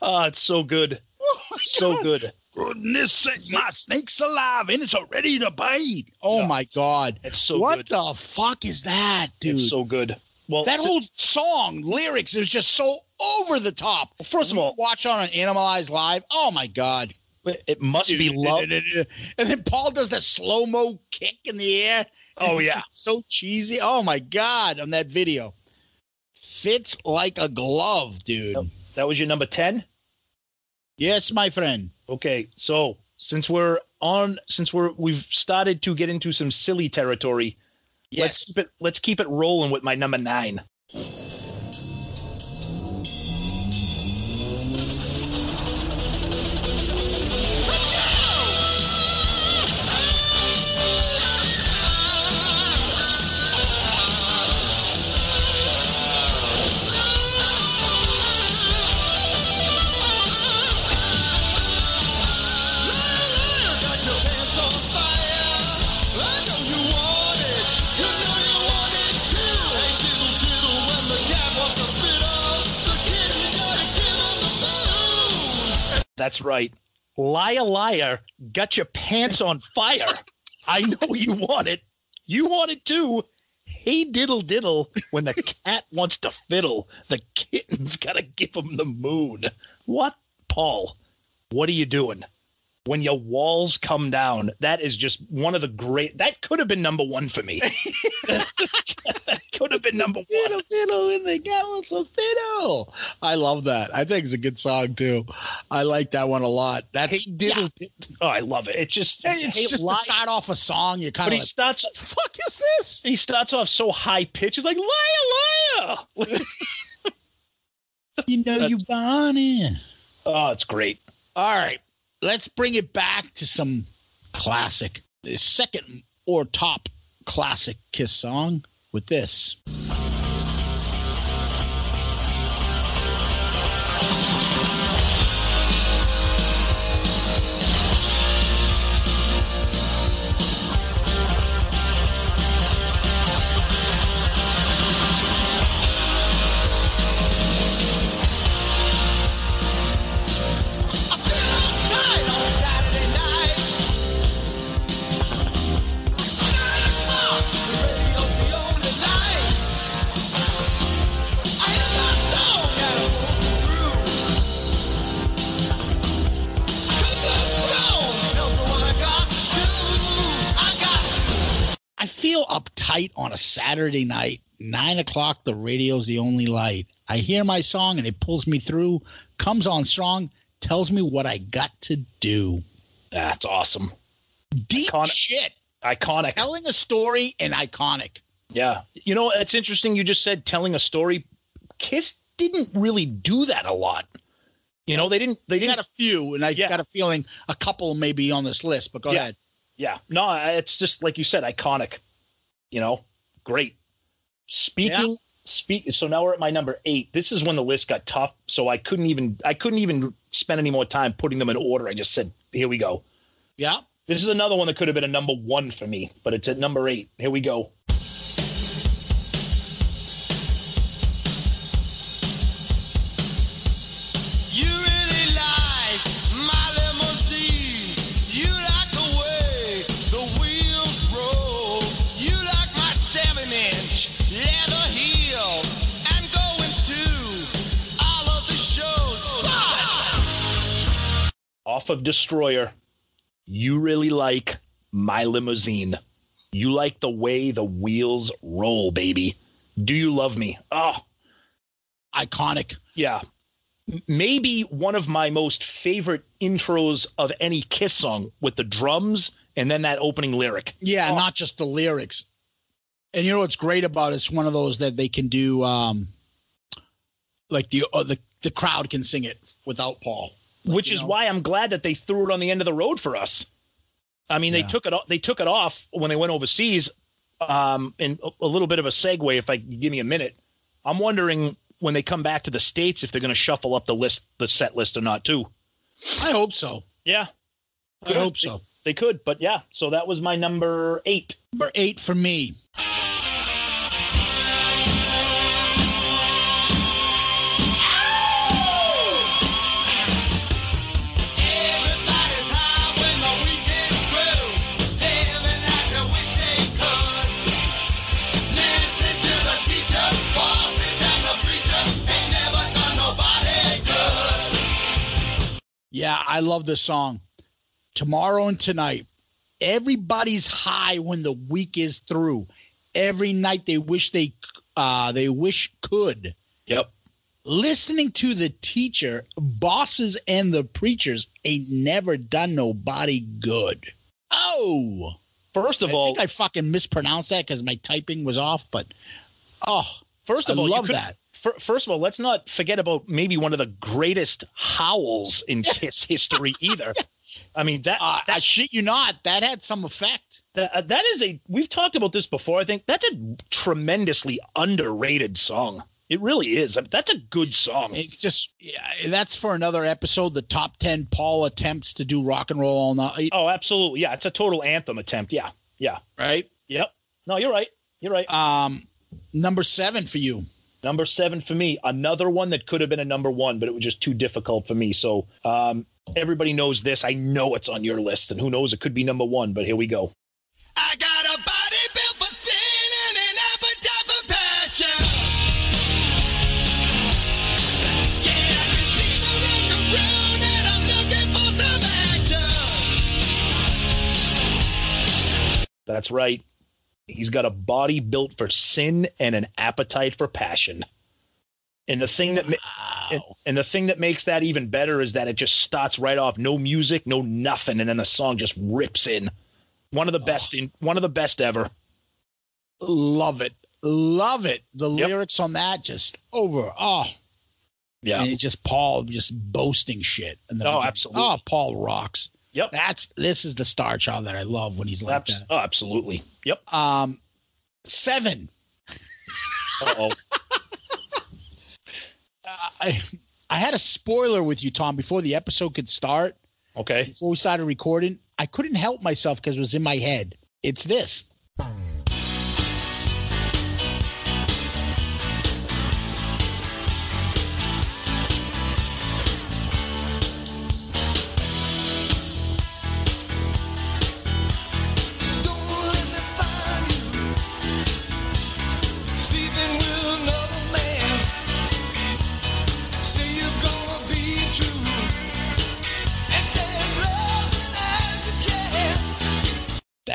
Oh, it's so good. Oh so good. Goodness sakes, my snake's alive and it's ready to bite. Oh Yeah. my God. It's so what good. the fuck is that, dude? It's so good. Well, that whole song lyrics is just so over the top. Well, first of all, watch on an Animalized Live. Oh my god! it must be love. And then Paul does that slow mo kick in the air. Oh, yeah. so cheesy. Oh my god! On that video, fits like a glove, dude. That was your number 10? Yes, my friend. Okay, so since we're on, since we're we've started to get into some silly territory, let's keep it let's keep it rolling with my number nine. That's right. Liar, liar, got your pants on fire. I know you want it. You want it too. Hey, diddle diddle. When the cat wants to fiddle, the kitten's got to give him the moon. What, Paul? What are you doing? When your walls come down, that is just one of the great. That could have been number one for me. that could have been number one. Fiddle, fiddle, and the cat of fiddle. I love that. I think it's a good song too. I like that one a lot. That's Hey, diddle, diddle. Oh, I love it. It's just, It's hey, just li- to start off a song. You kind but of he like, starts. what the fuck is this? He starts off so high pitched. He's like liar, liar. You know That's- you born in. oh, it's great. All right, let's bring it back to some classic, second or top classic Kiss song with this. On a Saturday night, nine o'clock. The radio's the only light. I hear my song and it pulls me through, comes on strong, tells me what I got to do. That's awesome. Deep Iconic. shit. Iconic. Telling a story and iconic. Yeah. You know, it's interesting. You just said telling a story. Kiss didn't really do that a lot. You know, they didn't. They They didn't. got a few, and I Yeah. got a feeling a couple may be on this list. But go Yeah. ahead. yeah. No, it's just like you said, iconic. You know, great. Speaking. Speak. So now we're at my number eight. This is when the list got tough. So I couldn't even. I couldn't even spend any more time putting them in order. I just said, "Here we go." Yeah. This is another one that could have been a number one for me, but it's at number eight. Here we go. Of Destroyer, you really like my limousine. You like the way the wheels roll, baby. Do you love me? Oh, Iconic. yeah. Maybe one of my most favorite intros of any Kiss song with the drums and then that opening lyric. Yeah, Oh. not just the lyrics. And you know what's great about it? It's one of those that they can do, um, like the uh, the the crowd can sing it without Paul. Like, which is know? why I'm glad that they threw it on the end of the road for us. I mean, they Yeah. took it off. They took it off when they went overseas. Um, and a, a little bit of a segue, if I give me a minute, I'm wondering when they come back to the states if they're going to shuffle up the list, the set list or not too. I hope so. Yeah, I hope so. they could. But yeah, so that was my number eight. Number eight for me. Yeah, I love this song. Tomorrow and tonight, everybody's high when the week is through. Every night they wish they uh they wish could. Yep. Listening to the teacher, bosses, and the preachers ain't never done nobody good. Oh, First of I all, think I fucking mispronounced that because my typing was off. But oh, first of I all, you love could- that. Fir- First of all, let's not forget about maybe one of the greatest howls in Kiss history either. I mean that, uh, that I shit you not, that had some effect. That, uh, that is a we've talked about this before. I think that's a tremendously underrated song. It really is. I mean, that's a good song. It's just yeah, that's for another episode. The top ten Paul attempts to do rock and roll all night. Oh, absolutely. Yeah, it's a total anthem attempt. Yeah, yeah, Right. yep. No, you're right. You're right. Um, number seven for you. Number seven for me. Another one that could have been a number one, but it was just too difficult for me. So um, everybody knows this. I know it's on your list, and who knows, it could be number one. But here we go. I got a body built for sin and an appetite for passion. Yeah, I can see the road and I'm looking for some action. That's right. He's got a body built for sin and an appetite for passion. And the thing that ma- and, and the thing that makes that even better is that it just starts right off, no music, no nothing, and then the song just rips in. One of the oh. best in one of the best ever. Love it, love it. The Yep. lyrics on that just over. Oh, Yeah. and it's just Paul just boasting shit. And then Oh, absolutely. Oh, Paul rocks. Yep. That's this is the star child that I love when he's like Abs- that. oh, absolutely. Yep. Um, seven. Uh-oh. I I had a spoiler with you, Tom, before the episode could start. Okay. Before we started recording, I couldn't help myself because it was in my head. It's this.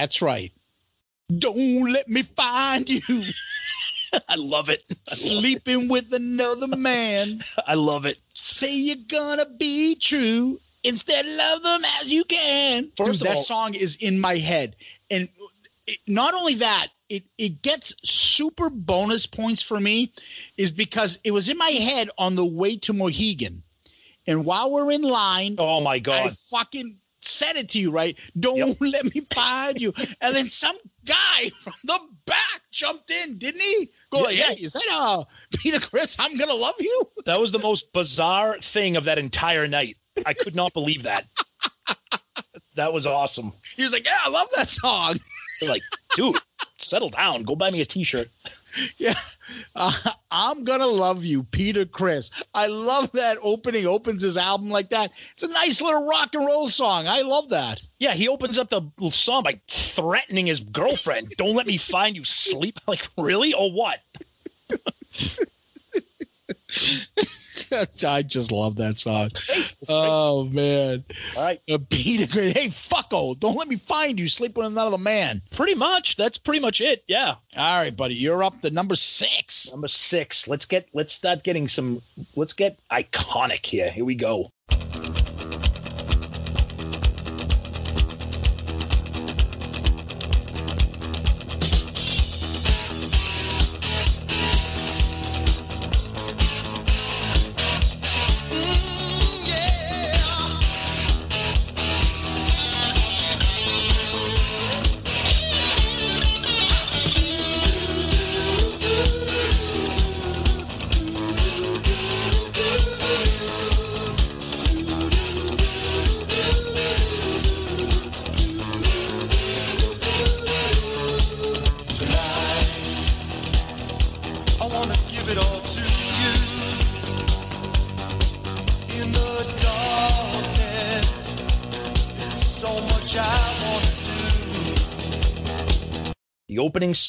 That's right. Don't let me find you I love it. sleeping with another man. I love it. Say you're gonna be true. Instead, love them as you can. First Dude, that all- song is in my head, and it, not only that, it it gets super bonus points for me, is because it was in my head on the way to Mohegan, and while we're in line, Oh my I god. fucking said it to you, right? Don't let me find you. And then some guy from the back jumped in, didn't he? Go, Yeah, yeah, yeah. is that uh Peter Criss? I'm gonna love you. That was the most bizarre thing of that entire night. I could not believe that. That was awesome. He was like, Yeah, I love that song. They're like, dude, settle down. Go buy me a t-shirt. Yeah. Uh, I'm gonna love you, Peter Criss. I love that opening opens his album like that. It's a nice little rock and roll song. I love that. Yeah, he opens up the song by threatening his girlfriend. Don't let me find you sleep. Like, really? Or what? I just love that song. Oh man. All right. A beat of great. Hey, fucko! Don't let me find you sleeping with another man. Pretty much. That's pretty much it. Yeah. All right, buddy. You're up to number six. Number six. Let's get let's start getting some let's get iconic here. Here we go.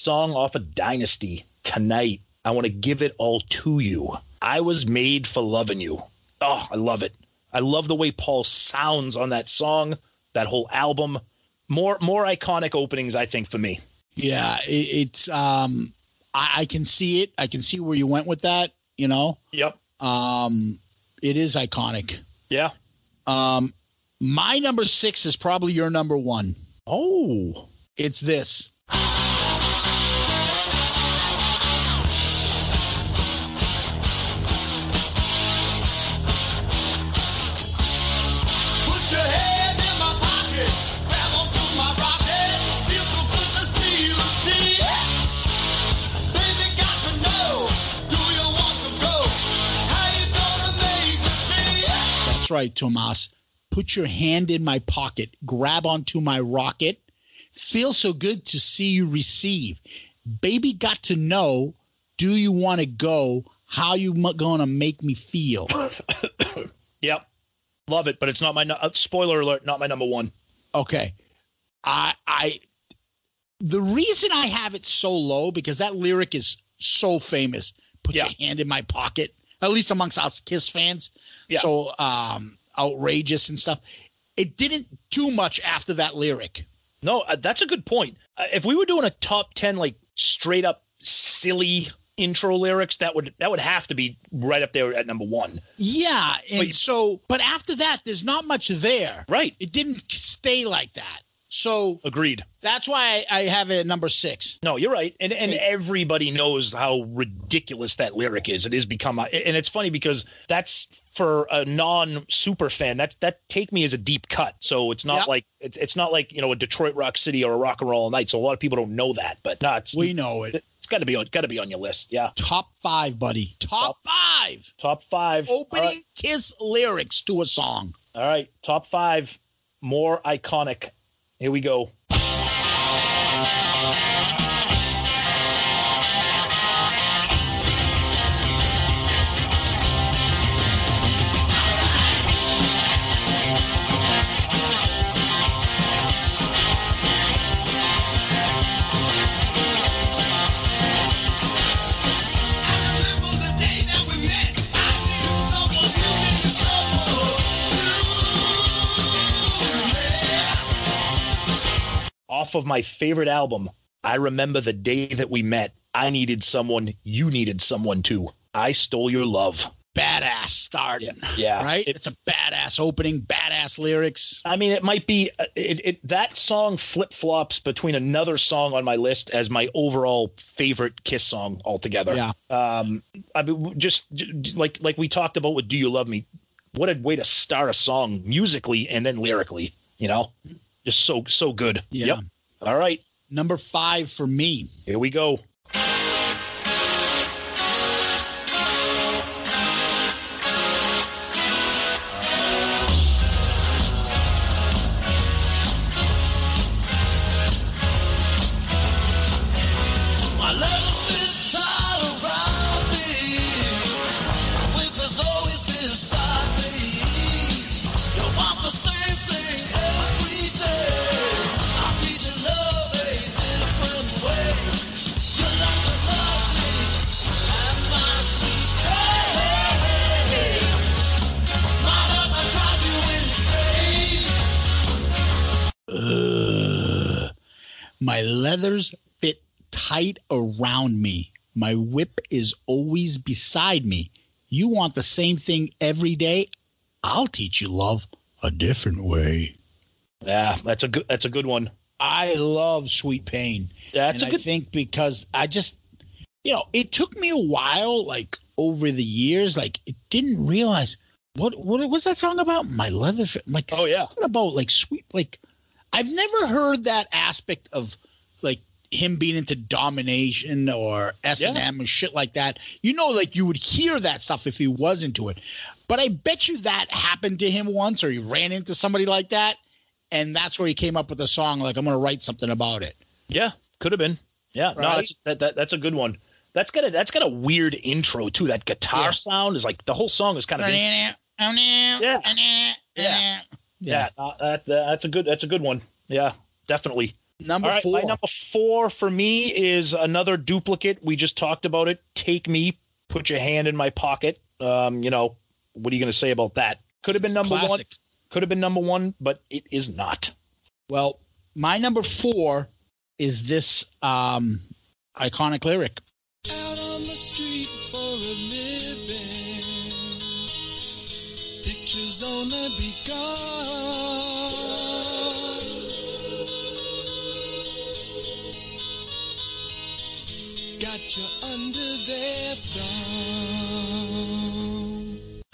Song off of Dynasty tonight. I want to give it all to you. I was made for loving you. Oh, I love it. I love the way Paul sounds on that song, that whole album. More more iconic openings, I think, for me. Yeah, it, it's um, I, I can see it. I can see where you went with that. You know, Yep. um, it is iconic. Yeah. Um, my number six is probably your number one. Oh. It's this. That's right, Tomas. Put your hand in my pocket, grab onto my rocket. Feel so good to see you receive. Baby, got to know. Do you want to go? How you mu- gonna make me feel? Yep. Love it, but it's not my nu- uh, spoiler alert, not my number one. Okay, I I the reason I have it so low because that lyric is so famous. Put Yeah. your hand in my pocket. At least amongst us Kiss fans. Yeah. So um outrageous and stuff. It didn't do much after that lyric. No, uh, that's a good point. Uh, if we were doing a top 10 like straight up silly intro lyrics, that would that would have to be right up there at number 1. Yeah, and But- so but after that there's not much there. Right. It didn't stay like that. So Agreed. that's why I, I have it at number six. No, you're right. And and Hey. everybody knows how ridiculous that lyric is. It has become a, and it's funny because that's for a non super fan. That's that take me as a deep cut. So it's not Yep. like it's it's not like, you know, a Detroit Rock City or a Rock and Roll All Night. So a lot of people don't know that. But no, it's We know it. it's got to be on got to be on your list. Yeah. Top five, buddy. Top five. Top 5. Opening right. Kiss lyrics to a song. All right, top five, more iconic. Here we go. Off of my favorite album, I remember the day that we met. I needed someone, you needed someone too. I stole your love. Badass starting. Yeah, Right? it- it's a badass opening, badass lyrics. I mean, it might be uh, it, it that song flip flops between another song on my list as my overall favorite Kiss song altogether. Yeah. Um, I mean, just j- j- like like we talked about with "Do You Love Me," what a way to start a song musically and then lyrically. You know, just so so good. Yeah. Yep. All right, Number five for me. here we go. My leathers fit tight around me. My whip is always beside me. You want the same thing every day? I'll teach you love a different way. Yeah, that's a good that's a good one. I love Sweet Pain. That's and a good I think because I just, you know, it took me a while, like over the years, like it didn't realize what what was that song about? My leather, fit- like Oh, yeah. about like sweet, like I've never heard that aspect of like him being into domination or S and M and shit like that. You know, like you would hear that stuff if he was into it, but I bet you that happened to him once, or he ran into somebody like that. And that's where he came up with the song. Like, I'm going to write something about it. Yeah, could have been. Yeah, no, that's that, that that's a good one. That's got a that's got a weird intro too. That guitar Yeah. sound is like the whole song is kind of Yeah. Yeah. Yeah. yeah. uh, that, that's a good that's a good one. Yeah, definitely. Number right, four. number four for me is another duplicate. We just talked about it. Take me, put your hand in my pocket. Um, you know, what are you going to say about that? Could have been number one. Could have been number one, but it is not. Well, my number four is this um, iconic lyric.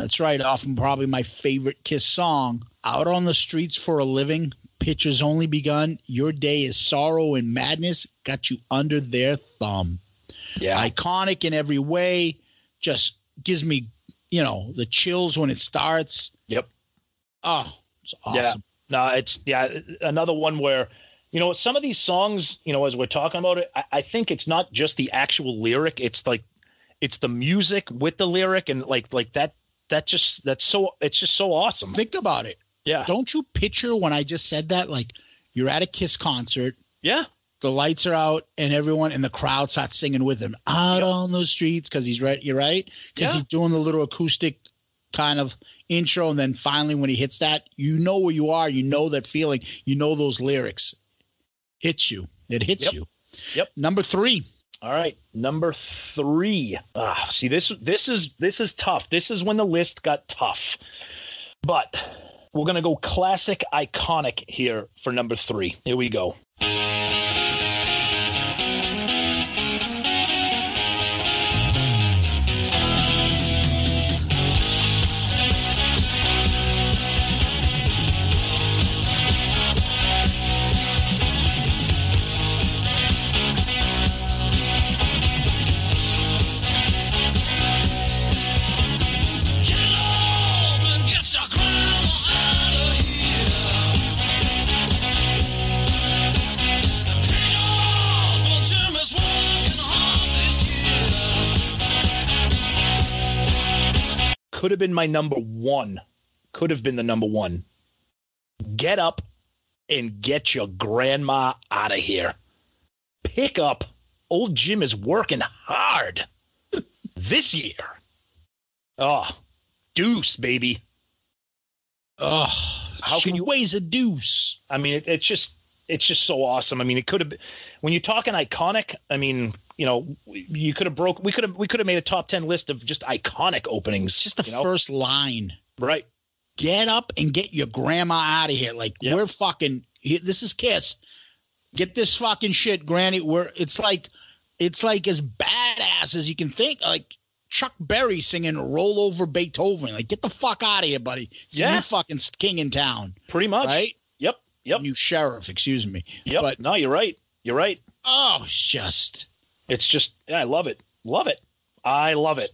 That's right. Often probably my favorite Kiss song. Out on the streets for a living. Pictures only begun. Your day is sorrow and madness. Got you under their thumb. Yeah, Iconic in every way. Just gives me, you know, the chills when it starts. Yep. Oh, it's awesome. Yeah. No, it's yeah another one where you know some of these songs, you know, as we're talking about it, I, I think it's not just the actual lyric. It's like it's the music with the lyric and like like that that just that's so it's just so awesome. Think about it. Yeah. Don't you picture when I just said that? Like you're at a Kiss concert, Yeah. the lights are out, and everyone in the crowd starts singing with him out on those streets because he's right. You're right because Yeah. he's doing the little acoustic kind of intro, and then finally when he hits that, you know where you are. You know that feeling. You know those lyrics. Hits you. It hits Yep. you. Yep. Number three. All right, number three. Ah, see this this is this is tough. This is when the list got tough. But we're gonna go classic iconic here for number three. Here we go. Could have been my number one. Could have been the number one. Get up and get your grandma out of here. Pick up. Old Jim is working hard this year. Oh, deuce, baby. Oh, How can you- weighs a deuce? I mean, it, it's just it's just so awesome. I mean, it could have been when you're talking iconic. I mean, you know, you could have broke. We could have we could have made a top ten list of just iconic openings. Just the you know? first line. right? get up and get your grandma out of here. Like Yep. we're fucking. This is Kiss. Get this fucking shit, Granny. We're. It's like, it's like as badass as you can think. Like Chuck Berry singing "Roll Over Beethoven." Like get the fuck out of here, buddy. It's Yeah. you fucking king in town, Pretty much. right? Yep. New sheriff, excuse me. Yep. But no, you're right. You're right. oh, it's just It's just yeah, I love it. Love it. I love it.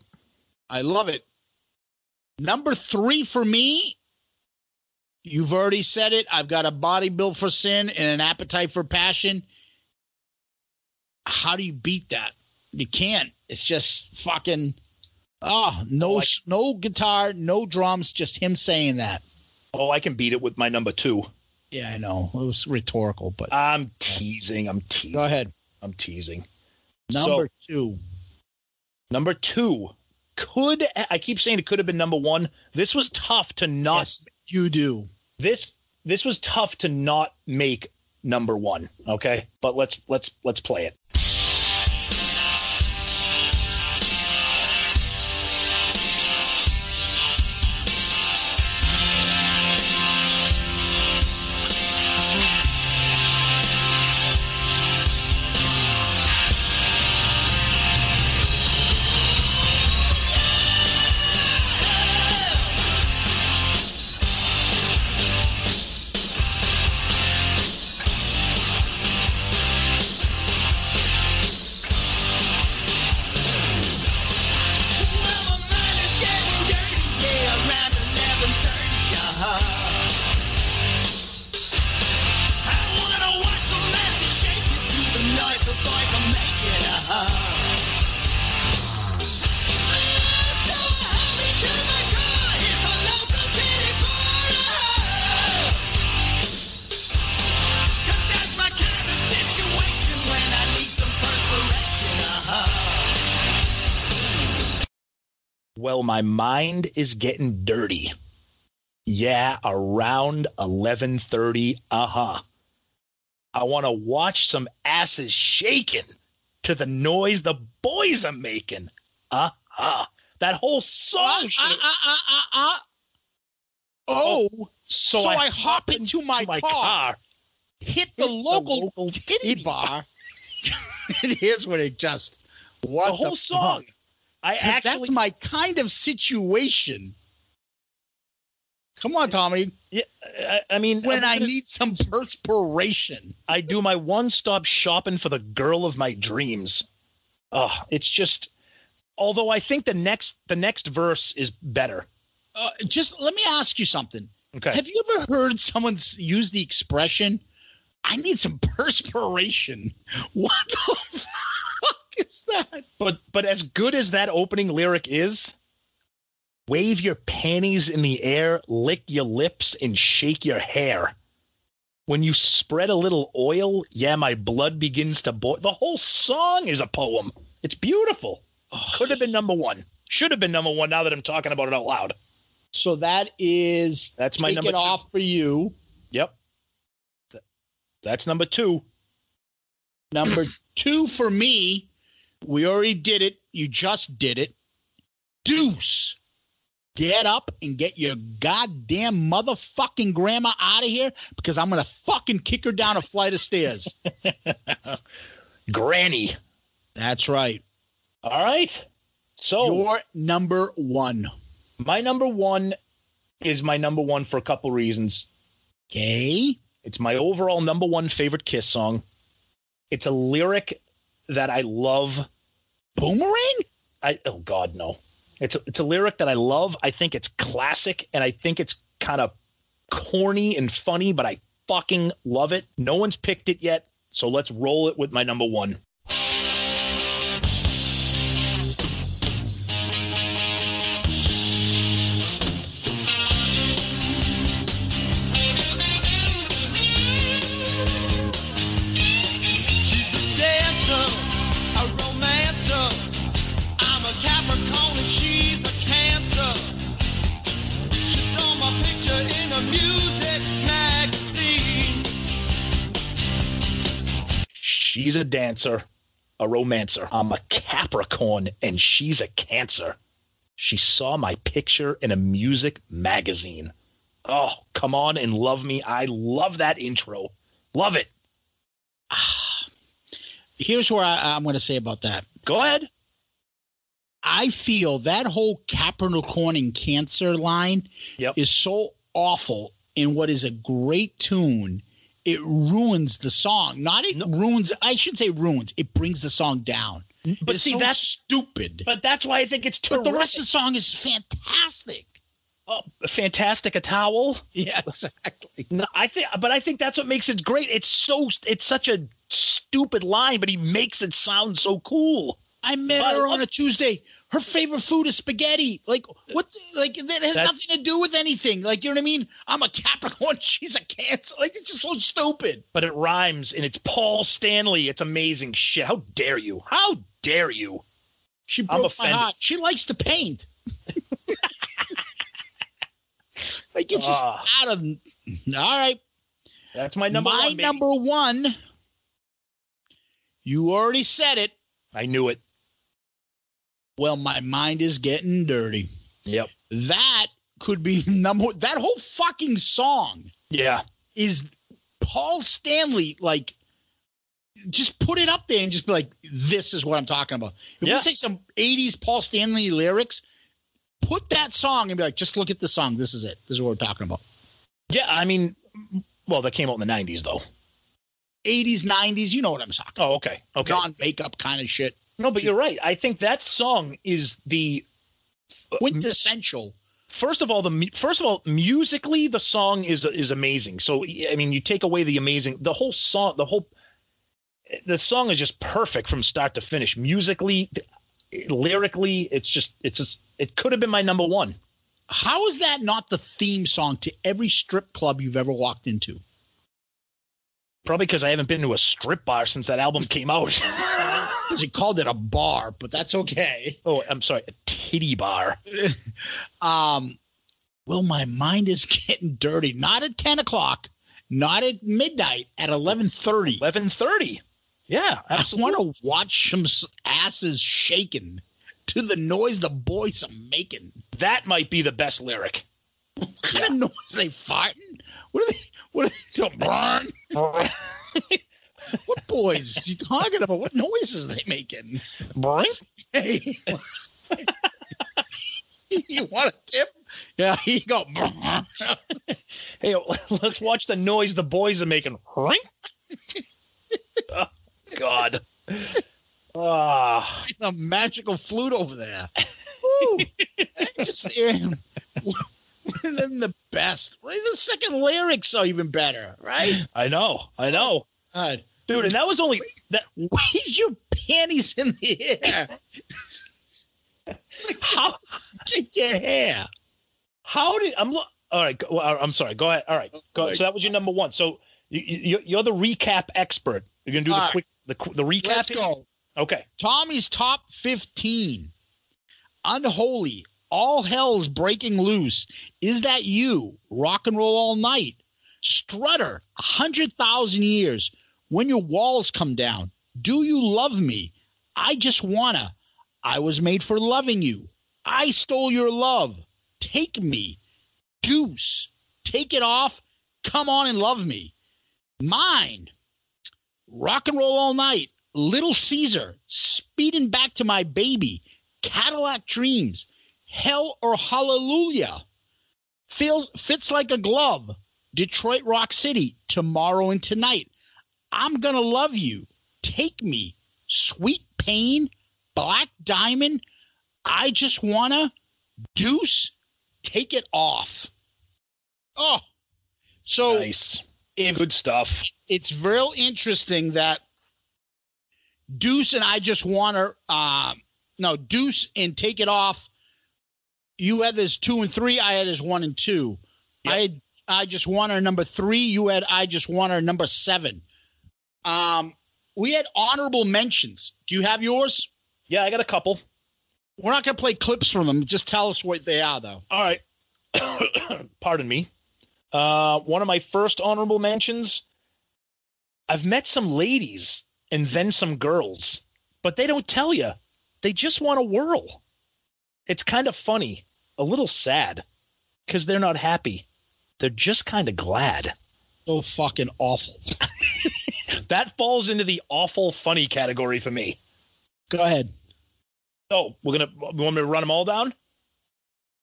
I love it. Number three for me, you've already said it. I've got a body built for sin and an appetite for passion. How do you beat that? You can't. It's just fucking. Oh, no, Oh, I- no guitar, no drums, just him saying that. Oh, I can beat it with my number two. Yeah, I know. It was rhetorical, but I'm teasing. I'm teasing. go ahead. I'm teasing. Number So, two. number two could I keep saying it could have been number one. This was tough to not Yes, you do. this this was tough to not make number one. Okay, but let's let's let's play it. My mind is getting dirty. Yeah, around 11:30. Uh-huh. I want to watch some asses shaking to the noise the boys are making. Uh-huh. That whole song. Uh, uh, uh, uh, uh. Oh, so, so I, I hop into my car. hit the Hit the local, local titty bar. and here's what it just what the whole fuck? song. I actually that's my kind of situation. Come on, Tommy. yeah, I, I mean When I'm I need some perspiration. I do my one-stop shopping for the girl of my dreams. Oh, it's just although I think the next the next verse is better. Uh, just let me ask you something. Okay. Have you ever heard someone use the expression, I need some perspiration? What the fuck is that? But but as good as that opening lyric is, wave your panties in the air, lick your lips, and shake your hair. When you spread a little oil, yeah, my blood begins to boil. The whole song is a poem. It's beautiful. Could have been number one. Should have been number one now that I'm talking about it out loud. So that is That's my take number two. off for you. Yep. Th- That's number two. Number two for me, we already did it. You just did it. Deuce. Get up and get your goddamn motherfucking grandma out of here because I'm going to fucking kick her down a flight of stairs. Granny. That's right. All right. So Your number one. my number one is my number one for a couple reasons. Okay. It's my overall number one favorite Kiss song. It's a lyric that I love Boomerang? I oh god no. It's a, it's a lyric that I love. I think it's classic and I think it's kind of corny and funny, but I fucking love it. No one's picked it yet, so let's roll it with my number 1. She's a dancer, a romancer. I'm a Capricorn, and she's a Cancer. She saw my picture in a music magazine. Oh, come on and love me. I love that intro. Love it. Ah. Here's what I, I'm going to say about that. Go ahead. I feel that whole Capricorn and Cancer line Yep. is so awful in what is a great tune. It ruins the song. Not it ruins. I should say ruins. It brings the song down. But It's see, so that's stupid. but that's why I think it's But the rest of the song is fantastic. oh, fantastic a towel. Yeah, exactly. No, I think, but I think that's what makes it great. It's so, it's such a stupid line, but he makes it sound so cool. I met I her on a Tuesday. Her favorite food is spaghetti. Like what? Like that has That's- nothing to do with anything. Like you know what I mean? I'm a Capricorn. She's a Cancer. Like it's just so stupid. But it rhymes, and it's Paul Stanley. It's amazing shit. How dare you? How dare you? She I'm broke my heart. She likes to paint. like it's just Ah. out of. All right. That's my number my one. number one. You already said it. I knew it. Well, my mind is getting dirty. Yep. That could be number. That whole fucking song Yeah. is Paul Stanley. Like, just put it up there and just be like, "This is what I'm talking about." If Yeah. we say some '80s Paul Stanley lyrics, put that song and be like, "Just look at the song. This is it. This is what we're talking about." Yeah. I mean, well, that came out in the '90s, though. '80s, '90s. You know what I'm talking. Oh, okay. Okay. Non makeup kind of shit. No, but you're right. I think that song is the uh, Quintessential. first of all the first of all musically the song is is amazing. So I mean, you take away the amazing the whole song the whole the song is just perfect from start to finish. Musically, lyrically, it's just it's just it could have been my number one. How is that not the theme song to every strip club you've ever walked into? Probably because I haven't been to a strip bar since that album came out. He called it a bar, but that's okay. oh, I'm sorry, a titty bar. Um, well, my mind is getting dirty. Not at ten o'clock, not at midnight. At eleven thirty. Eleven thirty. Yeah, I absolutely. want to watch some asses shaking to the noise the boys are making. That might be the best lyric. What kind of noise they farting? What are they? What are they doing? What boys is he talking about? What noises are they making? Boing. Hey, you want a tip? Yeah, you go. Hey, let's watch the noise the boys are making. Oh, God. Ah, a magical flute over there. Just and then the best. Right, the second lyrics are even better, right? I know, I know, God, dude. And that was only that. wave your panties in the air. How Kick your hair. how did I'm look? All right, go, I'm sorry. Go ahead. All right, go. So that was your number one. So you, you, you're the recap expert. You're gonna do the All quick the the recap. Let's here? go. Okay. Tommy's top 15. Unholy. All hell's breaking loose. Is that you? Rock and roll all night. Strutter. A hundred thousand years. When your walls come down. Do you love me? I just wanna. I was made for loving you. I stole your love. Take me. Deuce. Take it off. Come on and love me. Mine. Rock and roll all night. Little Caesar, speeding back to my baby, Cadillac Dreams, Hell or Hallelujah, feels fits like a glove, Detroit Rock City, tomorrow and tonight. I'm gonna love you. Take me, sweet pain, black diamond. I just wanna deuce, take it off. Oh, so Nice. if Good stuff. it's real interesting that Deuce and I just want to, uh, no, Deuce and take it off. You had this two and three. I had as one and two. Yep. I had I just want our number three. You had I just want our number seven. Um, we had honorable mentions. Do you have yours? Yeah, I got a couple. We're not going to play clips from them. Just tell us what they are, though. All right. Pardon me. Uh, one of my first honorable mentions. I've met some ladies and then some girls, but they don't tell you. They just want to whirl. It's kind of funny, a little sad, because they're not happy. They're just kind of glad. So fucking awful. That falls into the awful funny category for me. Go ahead. Oh, we're gonna. You want me to run them all down?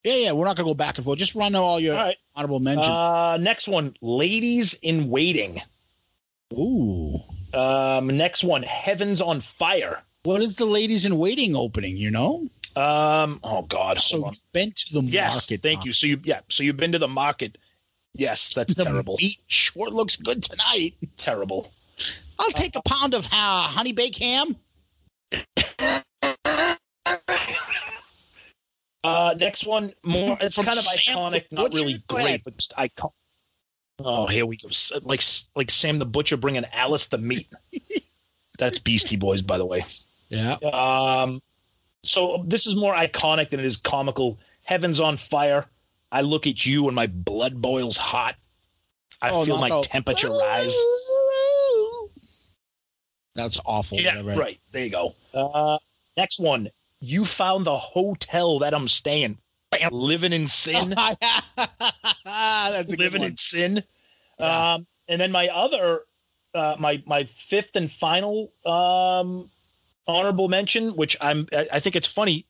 Yeah, yeah. We're not going to go back and forth. Just run all your All right. honorable mentions. Uh, next one, ladies in waiting. Ooh. Um, next one, heavens on fire. What is the ladies in waiting opening? You know, Um, oh God. so on. you've been to the Yes, market. thank you. So you, yeah, so you've been to the market. Yes, that's The terrible. meat sure looks good tonight. Terrible. I'll take a pound of uh, honey baked ham. Uh, next one, more. It's From kind of Sam iconic, not Butcher? really great, but just iconic. Oh, here we go. Like like Sam the Butcher bringing Alice the meat. That's Beastie Boys, by the way. Yeah. Um, so this is more iconic than it is comical. Heaven's on fire. I look at you and my blood boils hot. I Oh, feel my the- temperature rise. That's awful. Yeah, whatever. right. There you go. Uh, next one. You found the hotel that I'm staying. Bam. Living in sin. That's living in sin. Yeah. Um, and then my other, uh, my my fifth and final um, honorable mention, which I'm, I I think it's funny.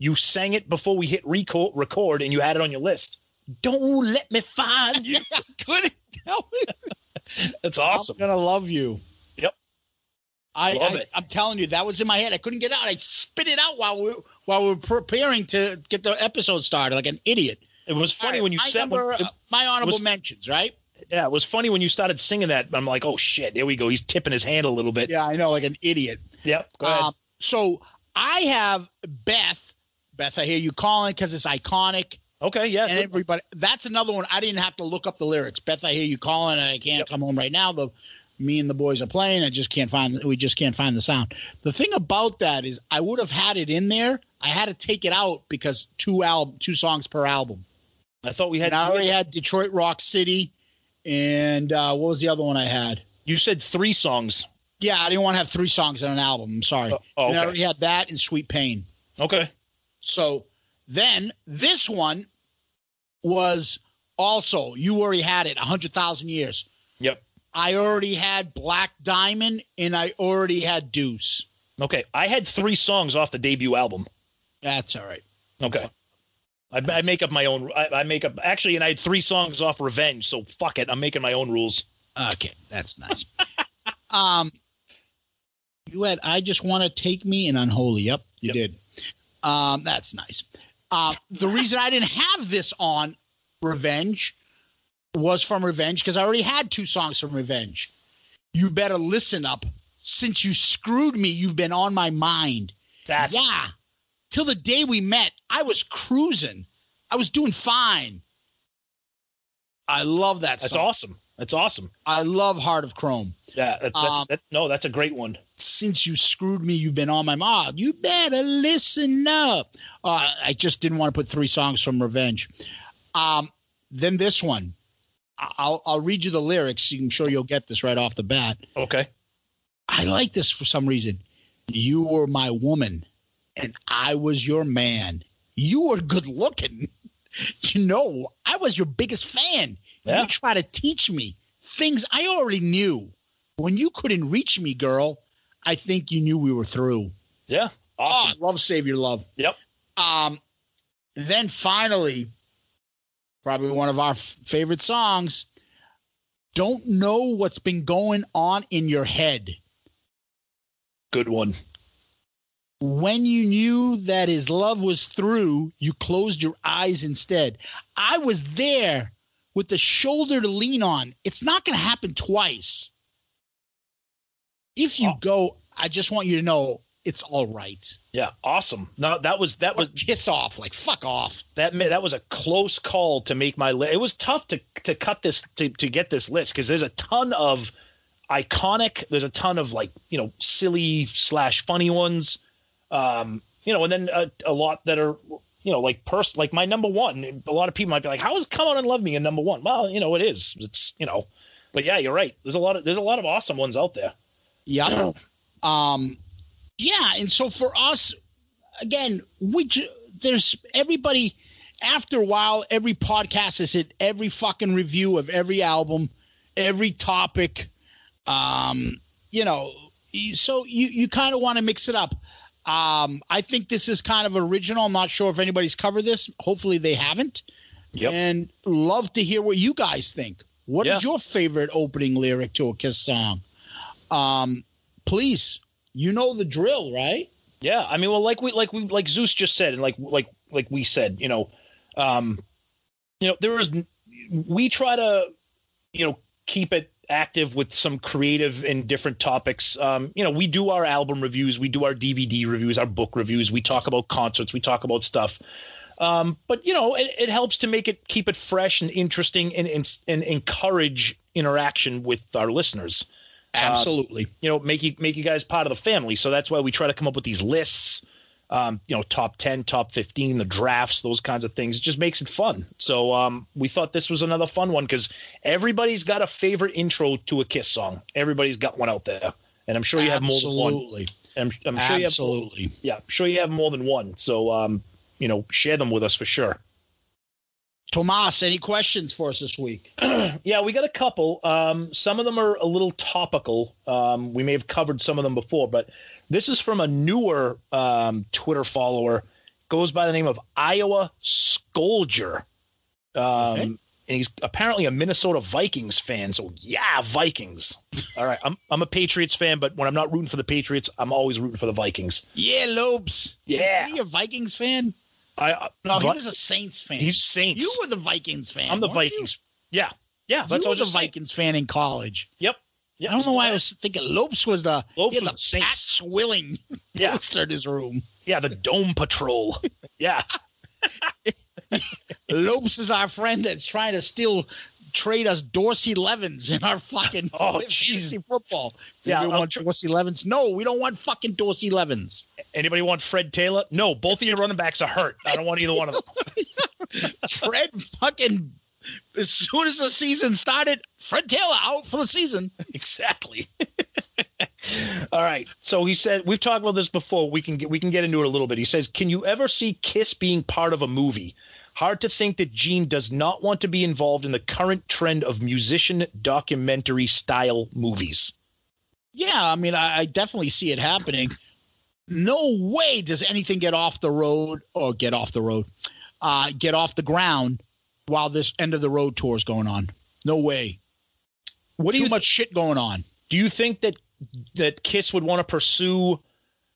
You sang it before we hit record, record, and you had it on your list. Don't let me find you. I couldn't tell me. That's awesome. I'm gonna love you. I, Love I it. I'm telling you, that was in my head. I couldn't get out. I spit it out while we while we were preparing to get the episode started, like an idiot. It was funny right, when you my said when, number, uh, my honorable was- mentions, right? yeah, it was funny when you started singing that. I'm like, oh shit, there we go. He's tipping his hand a little bit. Yeah, I know, like an idiot. Yep. Go ahead. Um, so I have Beth. Beth, I hear you calling because it's iconic. okay. Yeah. and everybody that's another one i didn't have to look up the lyrics beth i hear you calling i can't Yep. come home right now the me and the boys are playing i just can't find we just can't find the sound the thing about that is i would have had it in there i had to take it out because two album two songs per album I thought we had. and i already had detroit rock city and uh, what was the other one i had you said three songs. yeah i didn't want to have three songs on an album i'm sorry Oh, oh, and i already had that and sweet pain Okay. So then this one was also, you already had it a 100,000 years. Yep. I already had Black Diamond and I already had Deuce. Okay. I had three songs off the debut album. That's all right. Okay. I, I make up my own. I, I make up actually, and I had three songs off Revenge. So fuck it. I'm making my own rules. Okay, that's nice. um, you had I just want to take me and unholy. Yep, you Yep. did. Um, that's nice. Uh, the reason I didn't have this on Revenge was from Revenge because I already had two songs from Revenge. You better listen up. Since you screwed me, you've been on my mind. That's yeah. Till the day we met, I was cruising. I was doing fine. I love that that's song. awesome. That's awesome. I love Heart of Chrome. Yeah. That, that's, Um, that, no, that's a great one. Since you screwed me, you've been on my mind. You better listen up. Uh, I just didn't want to put three songs from Revenge. Um, then this one. I'll I'll read you the lyrics. I'm sure you'll get this right off the bat. Okay. I like this for some reason. You were my woman, and I was your man. You were good looking. You know, I was your biggest fan. Yeah. You try to teach me things I already knew. When you couldn't reach me, girl, I think you knew we were through. Yeah. Awesome. Oh, love Save Your Love. Yep. Um, then finally, probably one of our f- favorite songs. Don't know what's been going on in your head. Good one. when you knew that his love was through, you closed your eyes instead. I was there with the shoulder to lean on. It's not going to happen twice. If you Oh. go, I just want you to know it's all right. Yeah. Awesome. No, that was that was Kiss off, like fuck off. that that was a close call to make my list. It was tough to to cut this to to get this list because there's a ton of iconic. There's a ton of like you know silly slash funny ones, um, you know, and then a, a lot that are you know like pers like my number one. A lot of people might be like, "How is Come On and Love Me in number one?" Well, you know, it is. It's you know, but yeah, you're right. There's a lot of there's a lot of awesome ones out there. Yeah. um, yeah, and so for us, again, we there's everybody. After a while, every podcast is it every fucking review of every album, every topic. Um, you know, so you you kind of want to mix it up. Um, I think this is kind of original. I'm not sure if anybody's covered this. Hopefully, they haven't. Yep. And love to hear what you guys think. What is Yeah. your favorite opening lyric to a Kiss song? Um, please, you know the drill, right? Yeah, I mean, well, like we like we like Zeus just said, and like like like we said, you know, um, you know, there is we try to, you know, keep it active with some creative and different topics. Um, you know, we do our album reviews, we do our DVD reviews, our book reviews, we talk about concerts, we talk about stuff. Um, but you know, it, it helps to make it keep it fresh and interesting and and, and encourage interaction with our listeners Absolutely. you know make you make you guys part of the family so that's why we try to come up with these lists um, you know, top 10, top 15, the drafts, those kinds of things. It just makes it fun. So um, we thought this was another fun one because everybody's got a favorite intro to a Kiss song. Everybody's got one out there. And I'm sure you have more than one. Absolutely. I'm, I'm sure you have, Absolutely. yeah, I'm sure you have more than one. So, um, you know, share them with us for sure. Tomas, any questions for us this week? Yeah, we got a couple. Um, some of them are a little topical. Um, we may have covered some of them before, but this is from a newer um, Twitter follower. Goes by the name of Iowa Scolger. Um, Okay. And he's apparently a Minnesota Vikings fan. So, yeah, Vikings. All right. I'm, I'm a Patriots fan, but when I'm not rooting for the Patriots, I'm always rooting for the Vikings. Yeah, Lopes. Yeah. Is he a Vikings fan? I, I No, he was a Saints fan. He's Saints. You were the Vikings fan. I'm the weren't you? Vikings. Yeah. Yeah. You That's were the was saying. Vikings fan in college. Yep. Yep. I don't know why I was thinking Lopes was the Lopes was the Saints. Pat Swilling Yeah. poster in his room. Yeah. The Dome Patrol. yeah. Lopes is our friend that's trying to still trade us Dorsey Levens in our fucking Oh, fantasy football. Yeah, we uh, want tr- Dorsey Levens. No, we don't want fucking Dorsey Levens. Anybody want Fred Taylor? No, both of your running backs are hurt. I don't want either one of them. Fred fucking as soon as the season started, Fred Taylor out for the season. exactly. All right. So he said we've talked about this before. We can get we can get into it a little bit. He says, "Can you ever see Kiss being part of a movie? Hard to think that Gene does not want to be involved in the current trend of musician documentary style movies." Yeah, I mean, I, I definitely see it happening. No way does anything get off the road or get off the road, uh, get off the ground while this end of the road tour is going on. No way. What do you much shit going on. do you think that that Kiss would want to pursue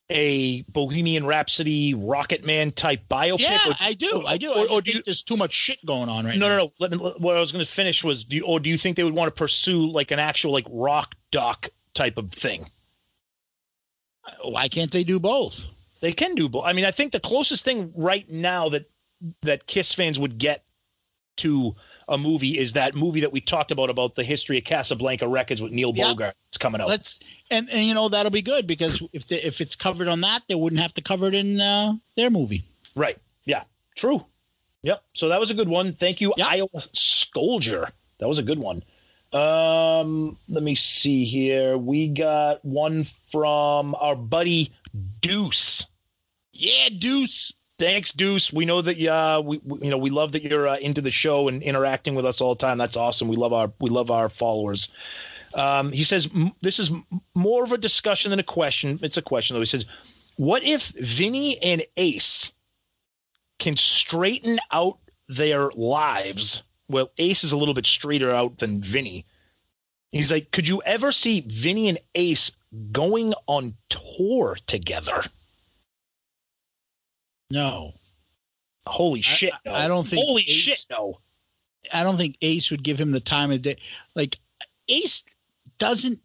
a Bohemian Rhapsody Rocket Man type biopic? Yeah, or- I do. I do. Or, I or do you, there's too much shit going on right no, now. no, no. Let me, what I was going to finish was, do you, or do you think they would want to pursue like an actual like rock doc type of thing? Why can't they do both? They can do both. I mean, I think the closest thing right now that that Kiss fans would get to a movie is that movie that we talked about about the history of Casablanca Records with Neil Yeah. Bogart. It's coming out. Let's and, and you know that'll be good because if the, if it's covered on that, they wouldn't have to cover it in uh, their movie. Right. Yeah. True. Yep. So that was a good one. Thank you, Yep. Iowa Scolger. That was a good one. Um, let me see here. We got one from our buddy Deuce. Yeah, Deuce. Thanks, Deuce. We know that uh, we, you know we love that you're uh, into the show and interacting with us all the time. That's awesome. We love our we love our followers. Um, he says this is more of a discussion than a question. It's a question though. He says, "What if Vinny and Ace can straighten out their lives?" Well, Ace is a little bit straighter out than Vinny. He's like, "Could you ever see Vinny and Ace going on tour together?" No, Holy shit! I- no. I don't think Holy Ace- shit! No. I don't think Ace would give him the time of day. Like Ace doesn't,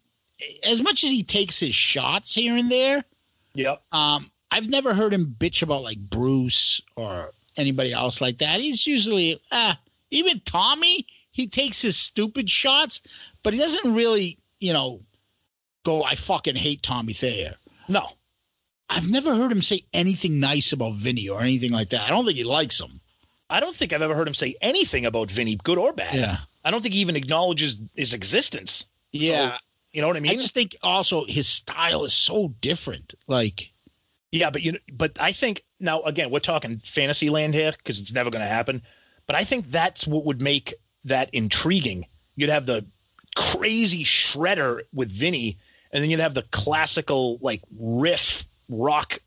as much as he takes his shots here and there. Yep. Um, I've never heard him bitch about like Bruce or anybody else like that. He's usually ah, even Tommy. He takes his stupid shots, but he doesn't really, you know, go. I fucking hate Tommy Thayer. No. I've never heard him say anything nice about Vinny or anything like that. I don't think he likes him. I don't think I've ever heard him say anything about Vinny, good or bad. Yeah. I don't think he even acknowledges his existence. Yeah. You know what I mean? I just think also his style is so different. Like, yeah, but you know, but I think now again we're talking fantasy land here because it's never going to happen. But I think that's what would make that intriguing. You'd have the crazy shredder with Vinny, and then you'd have the classical like riff rock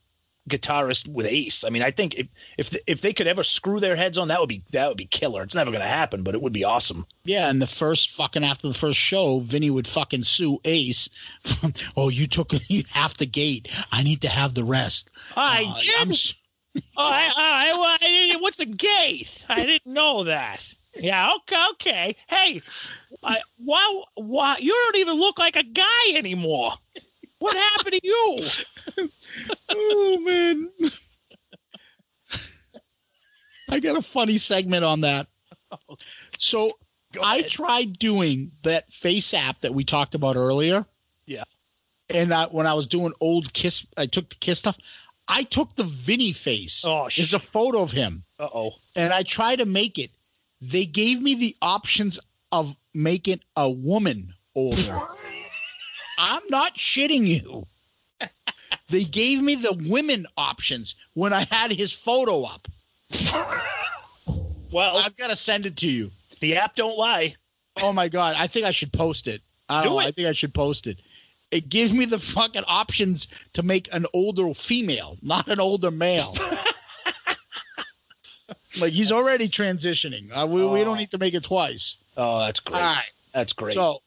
guitarist with Ace. I mean, I think if if if they could ever screw their heads on that would be that would be killer. It's never going to happen, but it would be awesome. yeah, and the first fucking after the first show, Vinny would fucking sue Ace. oh, you took half the gate. I need to have the rest. I Uh, I'm s- Oh, I, I, I, what's a gate? I didn't know that. Yeah, okay, okay. Hey, I, why, why, you don't even look like a guy anymore. What happened to you? oh man. I got a funny segment on that. So I tried doing that face app that we talked about earlier. Yeah. And I, when I was doing old Kiss, I took the Kiss stuff. I took the Vinny face. Oh, There's shit. a photo of him, Uh oh. and I tried to make it. They gave me the options of making a woman older. I'm not shitting you. They gave me the women options when I had his photo up. Well, I've got to send it to you. the app don't lie. Oh my god, I think I should post it. I don't Do know. it. I think I should post it. It gives me the fucking options to make an older female, not an older male. like he's already transitioning. Uh, we, we don't need to make it twice. Oh, that's great. All right. That's great. So,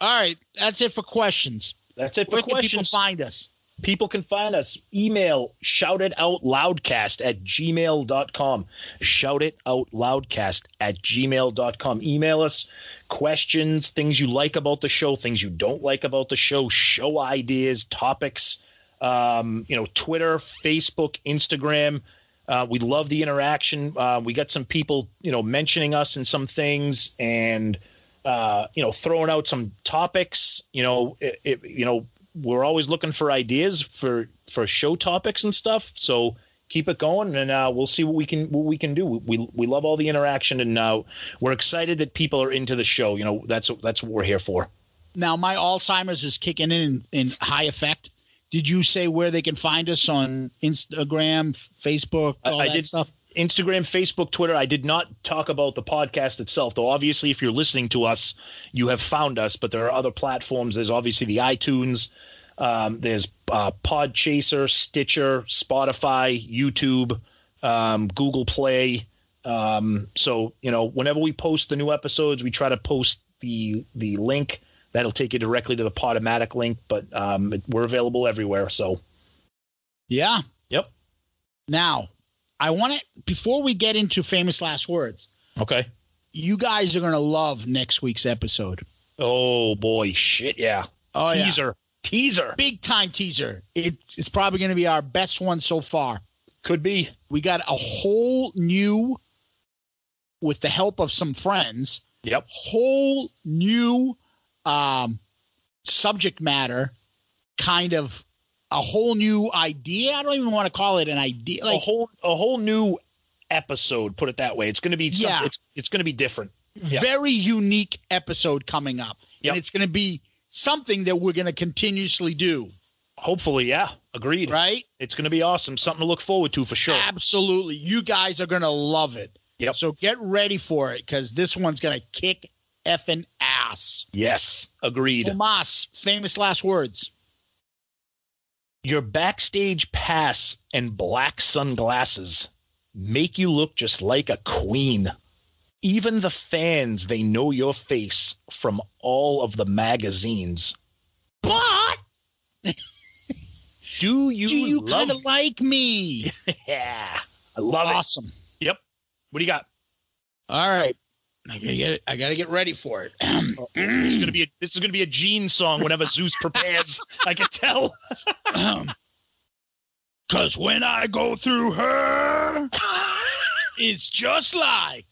all right, that's it for questions. that's it for Where can people questions. find us? people can find us email shout it out loudcast at gmail.com shout it out loudcast at gmail.com email us questions things you like about the show things you don't like about the show show ideas topics um, you know twitter facebook instagram uh, we love the interaction uh, we got some people you know mentioning us in some things and uh, you know throwing out some topics you know it, it, you know we're always looking for ideas for for show topics and stuff. So keep it going, and uh, we'll see what we can what we can do. We we love all the interaction, and uh, we're excited that people are into the show. You know, that's that's what we're here for. Now my Alzheimer's is kicking in in high effect. Did you say where they can find us on Instagram, Facebook, I- all I that did- stuff? Instagram, Facebook, Twitter. I did not talk about the podcast itself, though. Obviously, if you're listening to us, you have found us. But there are other platforms. There's obviously the iTunes. Um, there's uh, Podchaser, Stitcher, Spotify, YouTube, um, Google Play. Um, so you know, whenever we post the new episodes, we try to post the the link that'll take you directly to the Podomatic link. But um, it- we're available everywhere. So Yeah. Yep. Now, I want to before we get into famous last words. okay. You guys are going to love next week's episode. Oh boy, shit, yeah. Oh yeah. Teaser, teaser. Big time teaser. It, it's probably going to be our best one so far. Could be. We got a whole new, with the help of some friends, Yep. whole new um, subject matter, kind of a whole new idea. I don't even want to call it an idea. a whole a whole new episode. Put it that way. It's going to be something, Yeah. It's it's going to be different. yeah. very unique episode coming up. Yep. And it's going to be something that we're going to continuously do, Hopefully, yeah. Agreed. right? It's going to be awesome. Something to look forward to for sure. Absolutely. You guys are going to love it. Yep. So get ready for it because this one's going to kick effing ass. Yes. Agreed. Tomas, famous last words. Your backstage pass and black sunglasses make you look just like a queen. Even the fans, they know your face from all of the magazines. But Do you, do you love kind of like me? Yeah. I love it. awesome. Yep. What do you got? All right. I gotta get I gotta get ready for it. This is gonna be a, this is gonna be a Gene song whenever Zeus prepares. I can tell. Um, Cause when I go through her, it's just like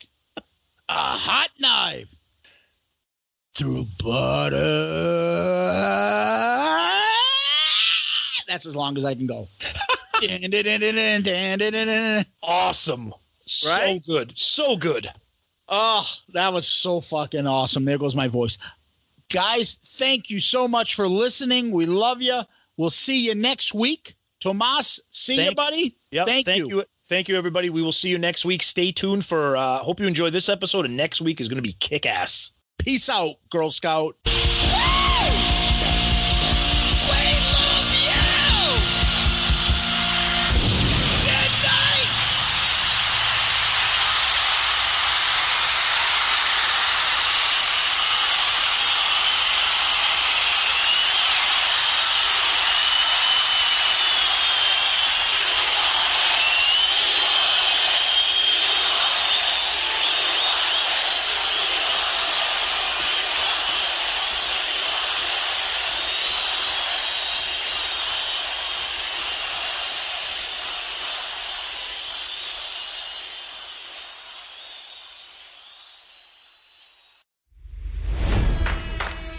a hot knife through butter. That's as long as I can go. Awesome. So good. So good. Oh, that was so fucking awesome. There goes my voice. Guys, thank you so much for listening. We love you. We'll see you next week. Tomas, see you, buddy. Yep. Thank, thank you. you. Thank you, everybody. We will see you next week. Stay tuned for. uh Hope you enjoy this episode, and next week is going to be kick ass. Peace out, Girl Scout.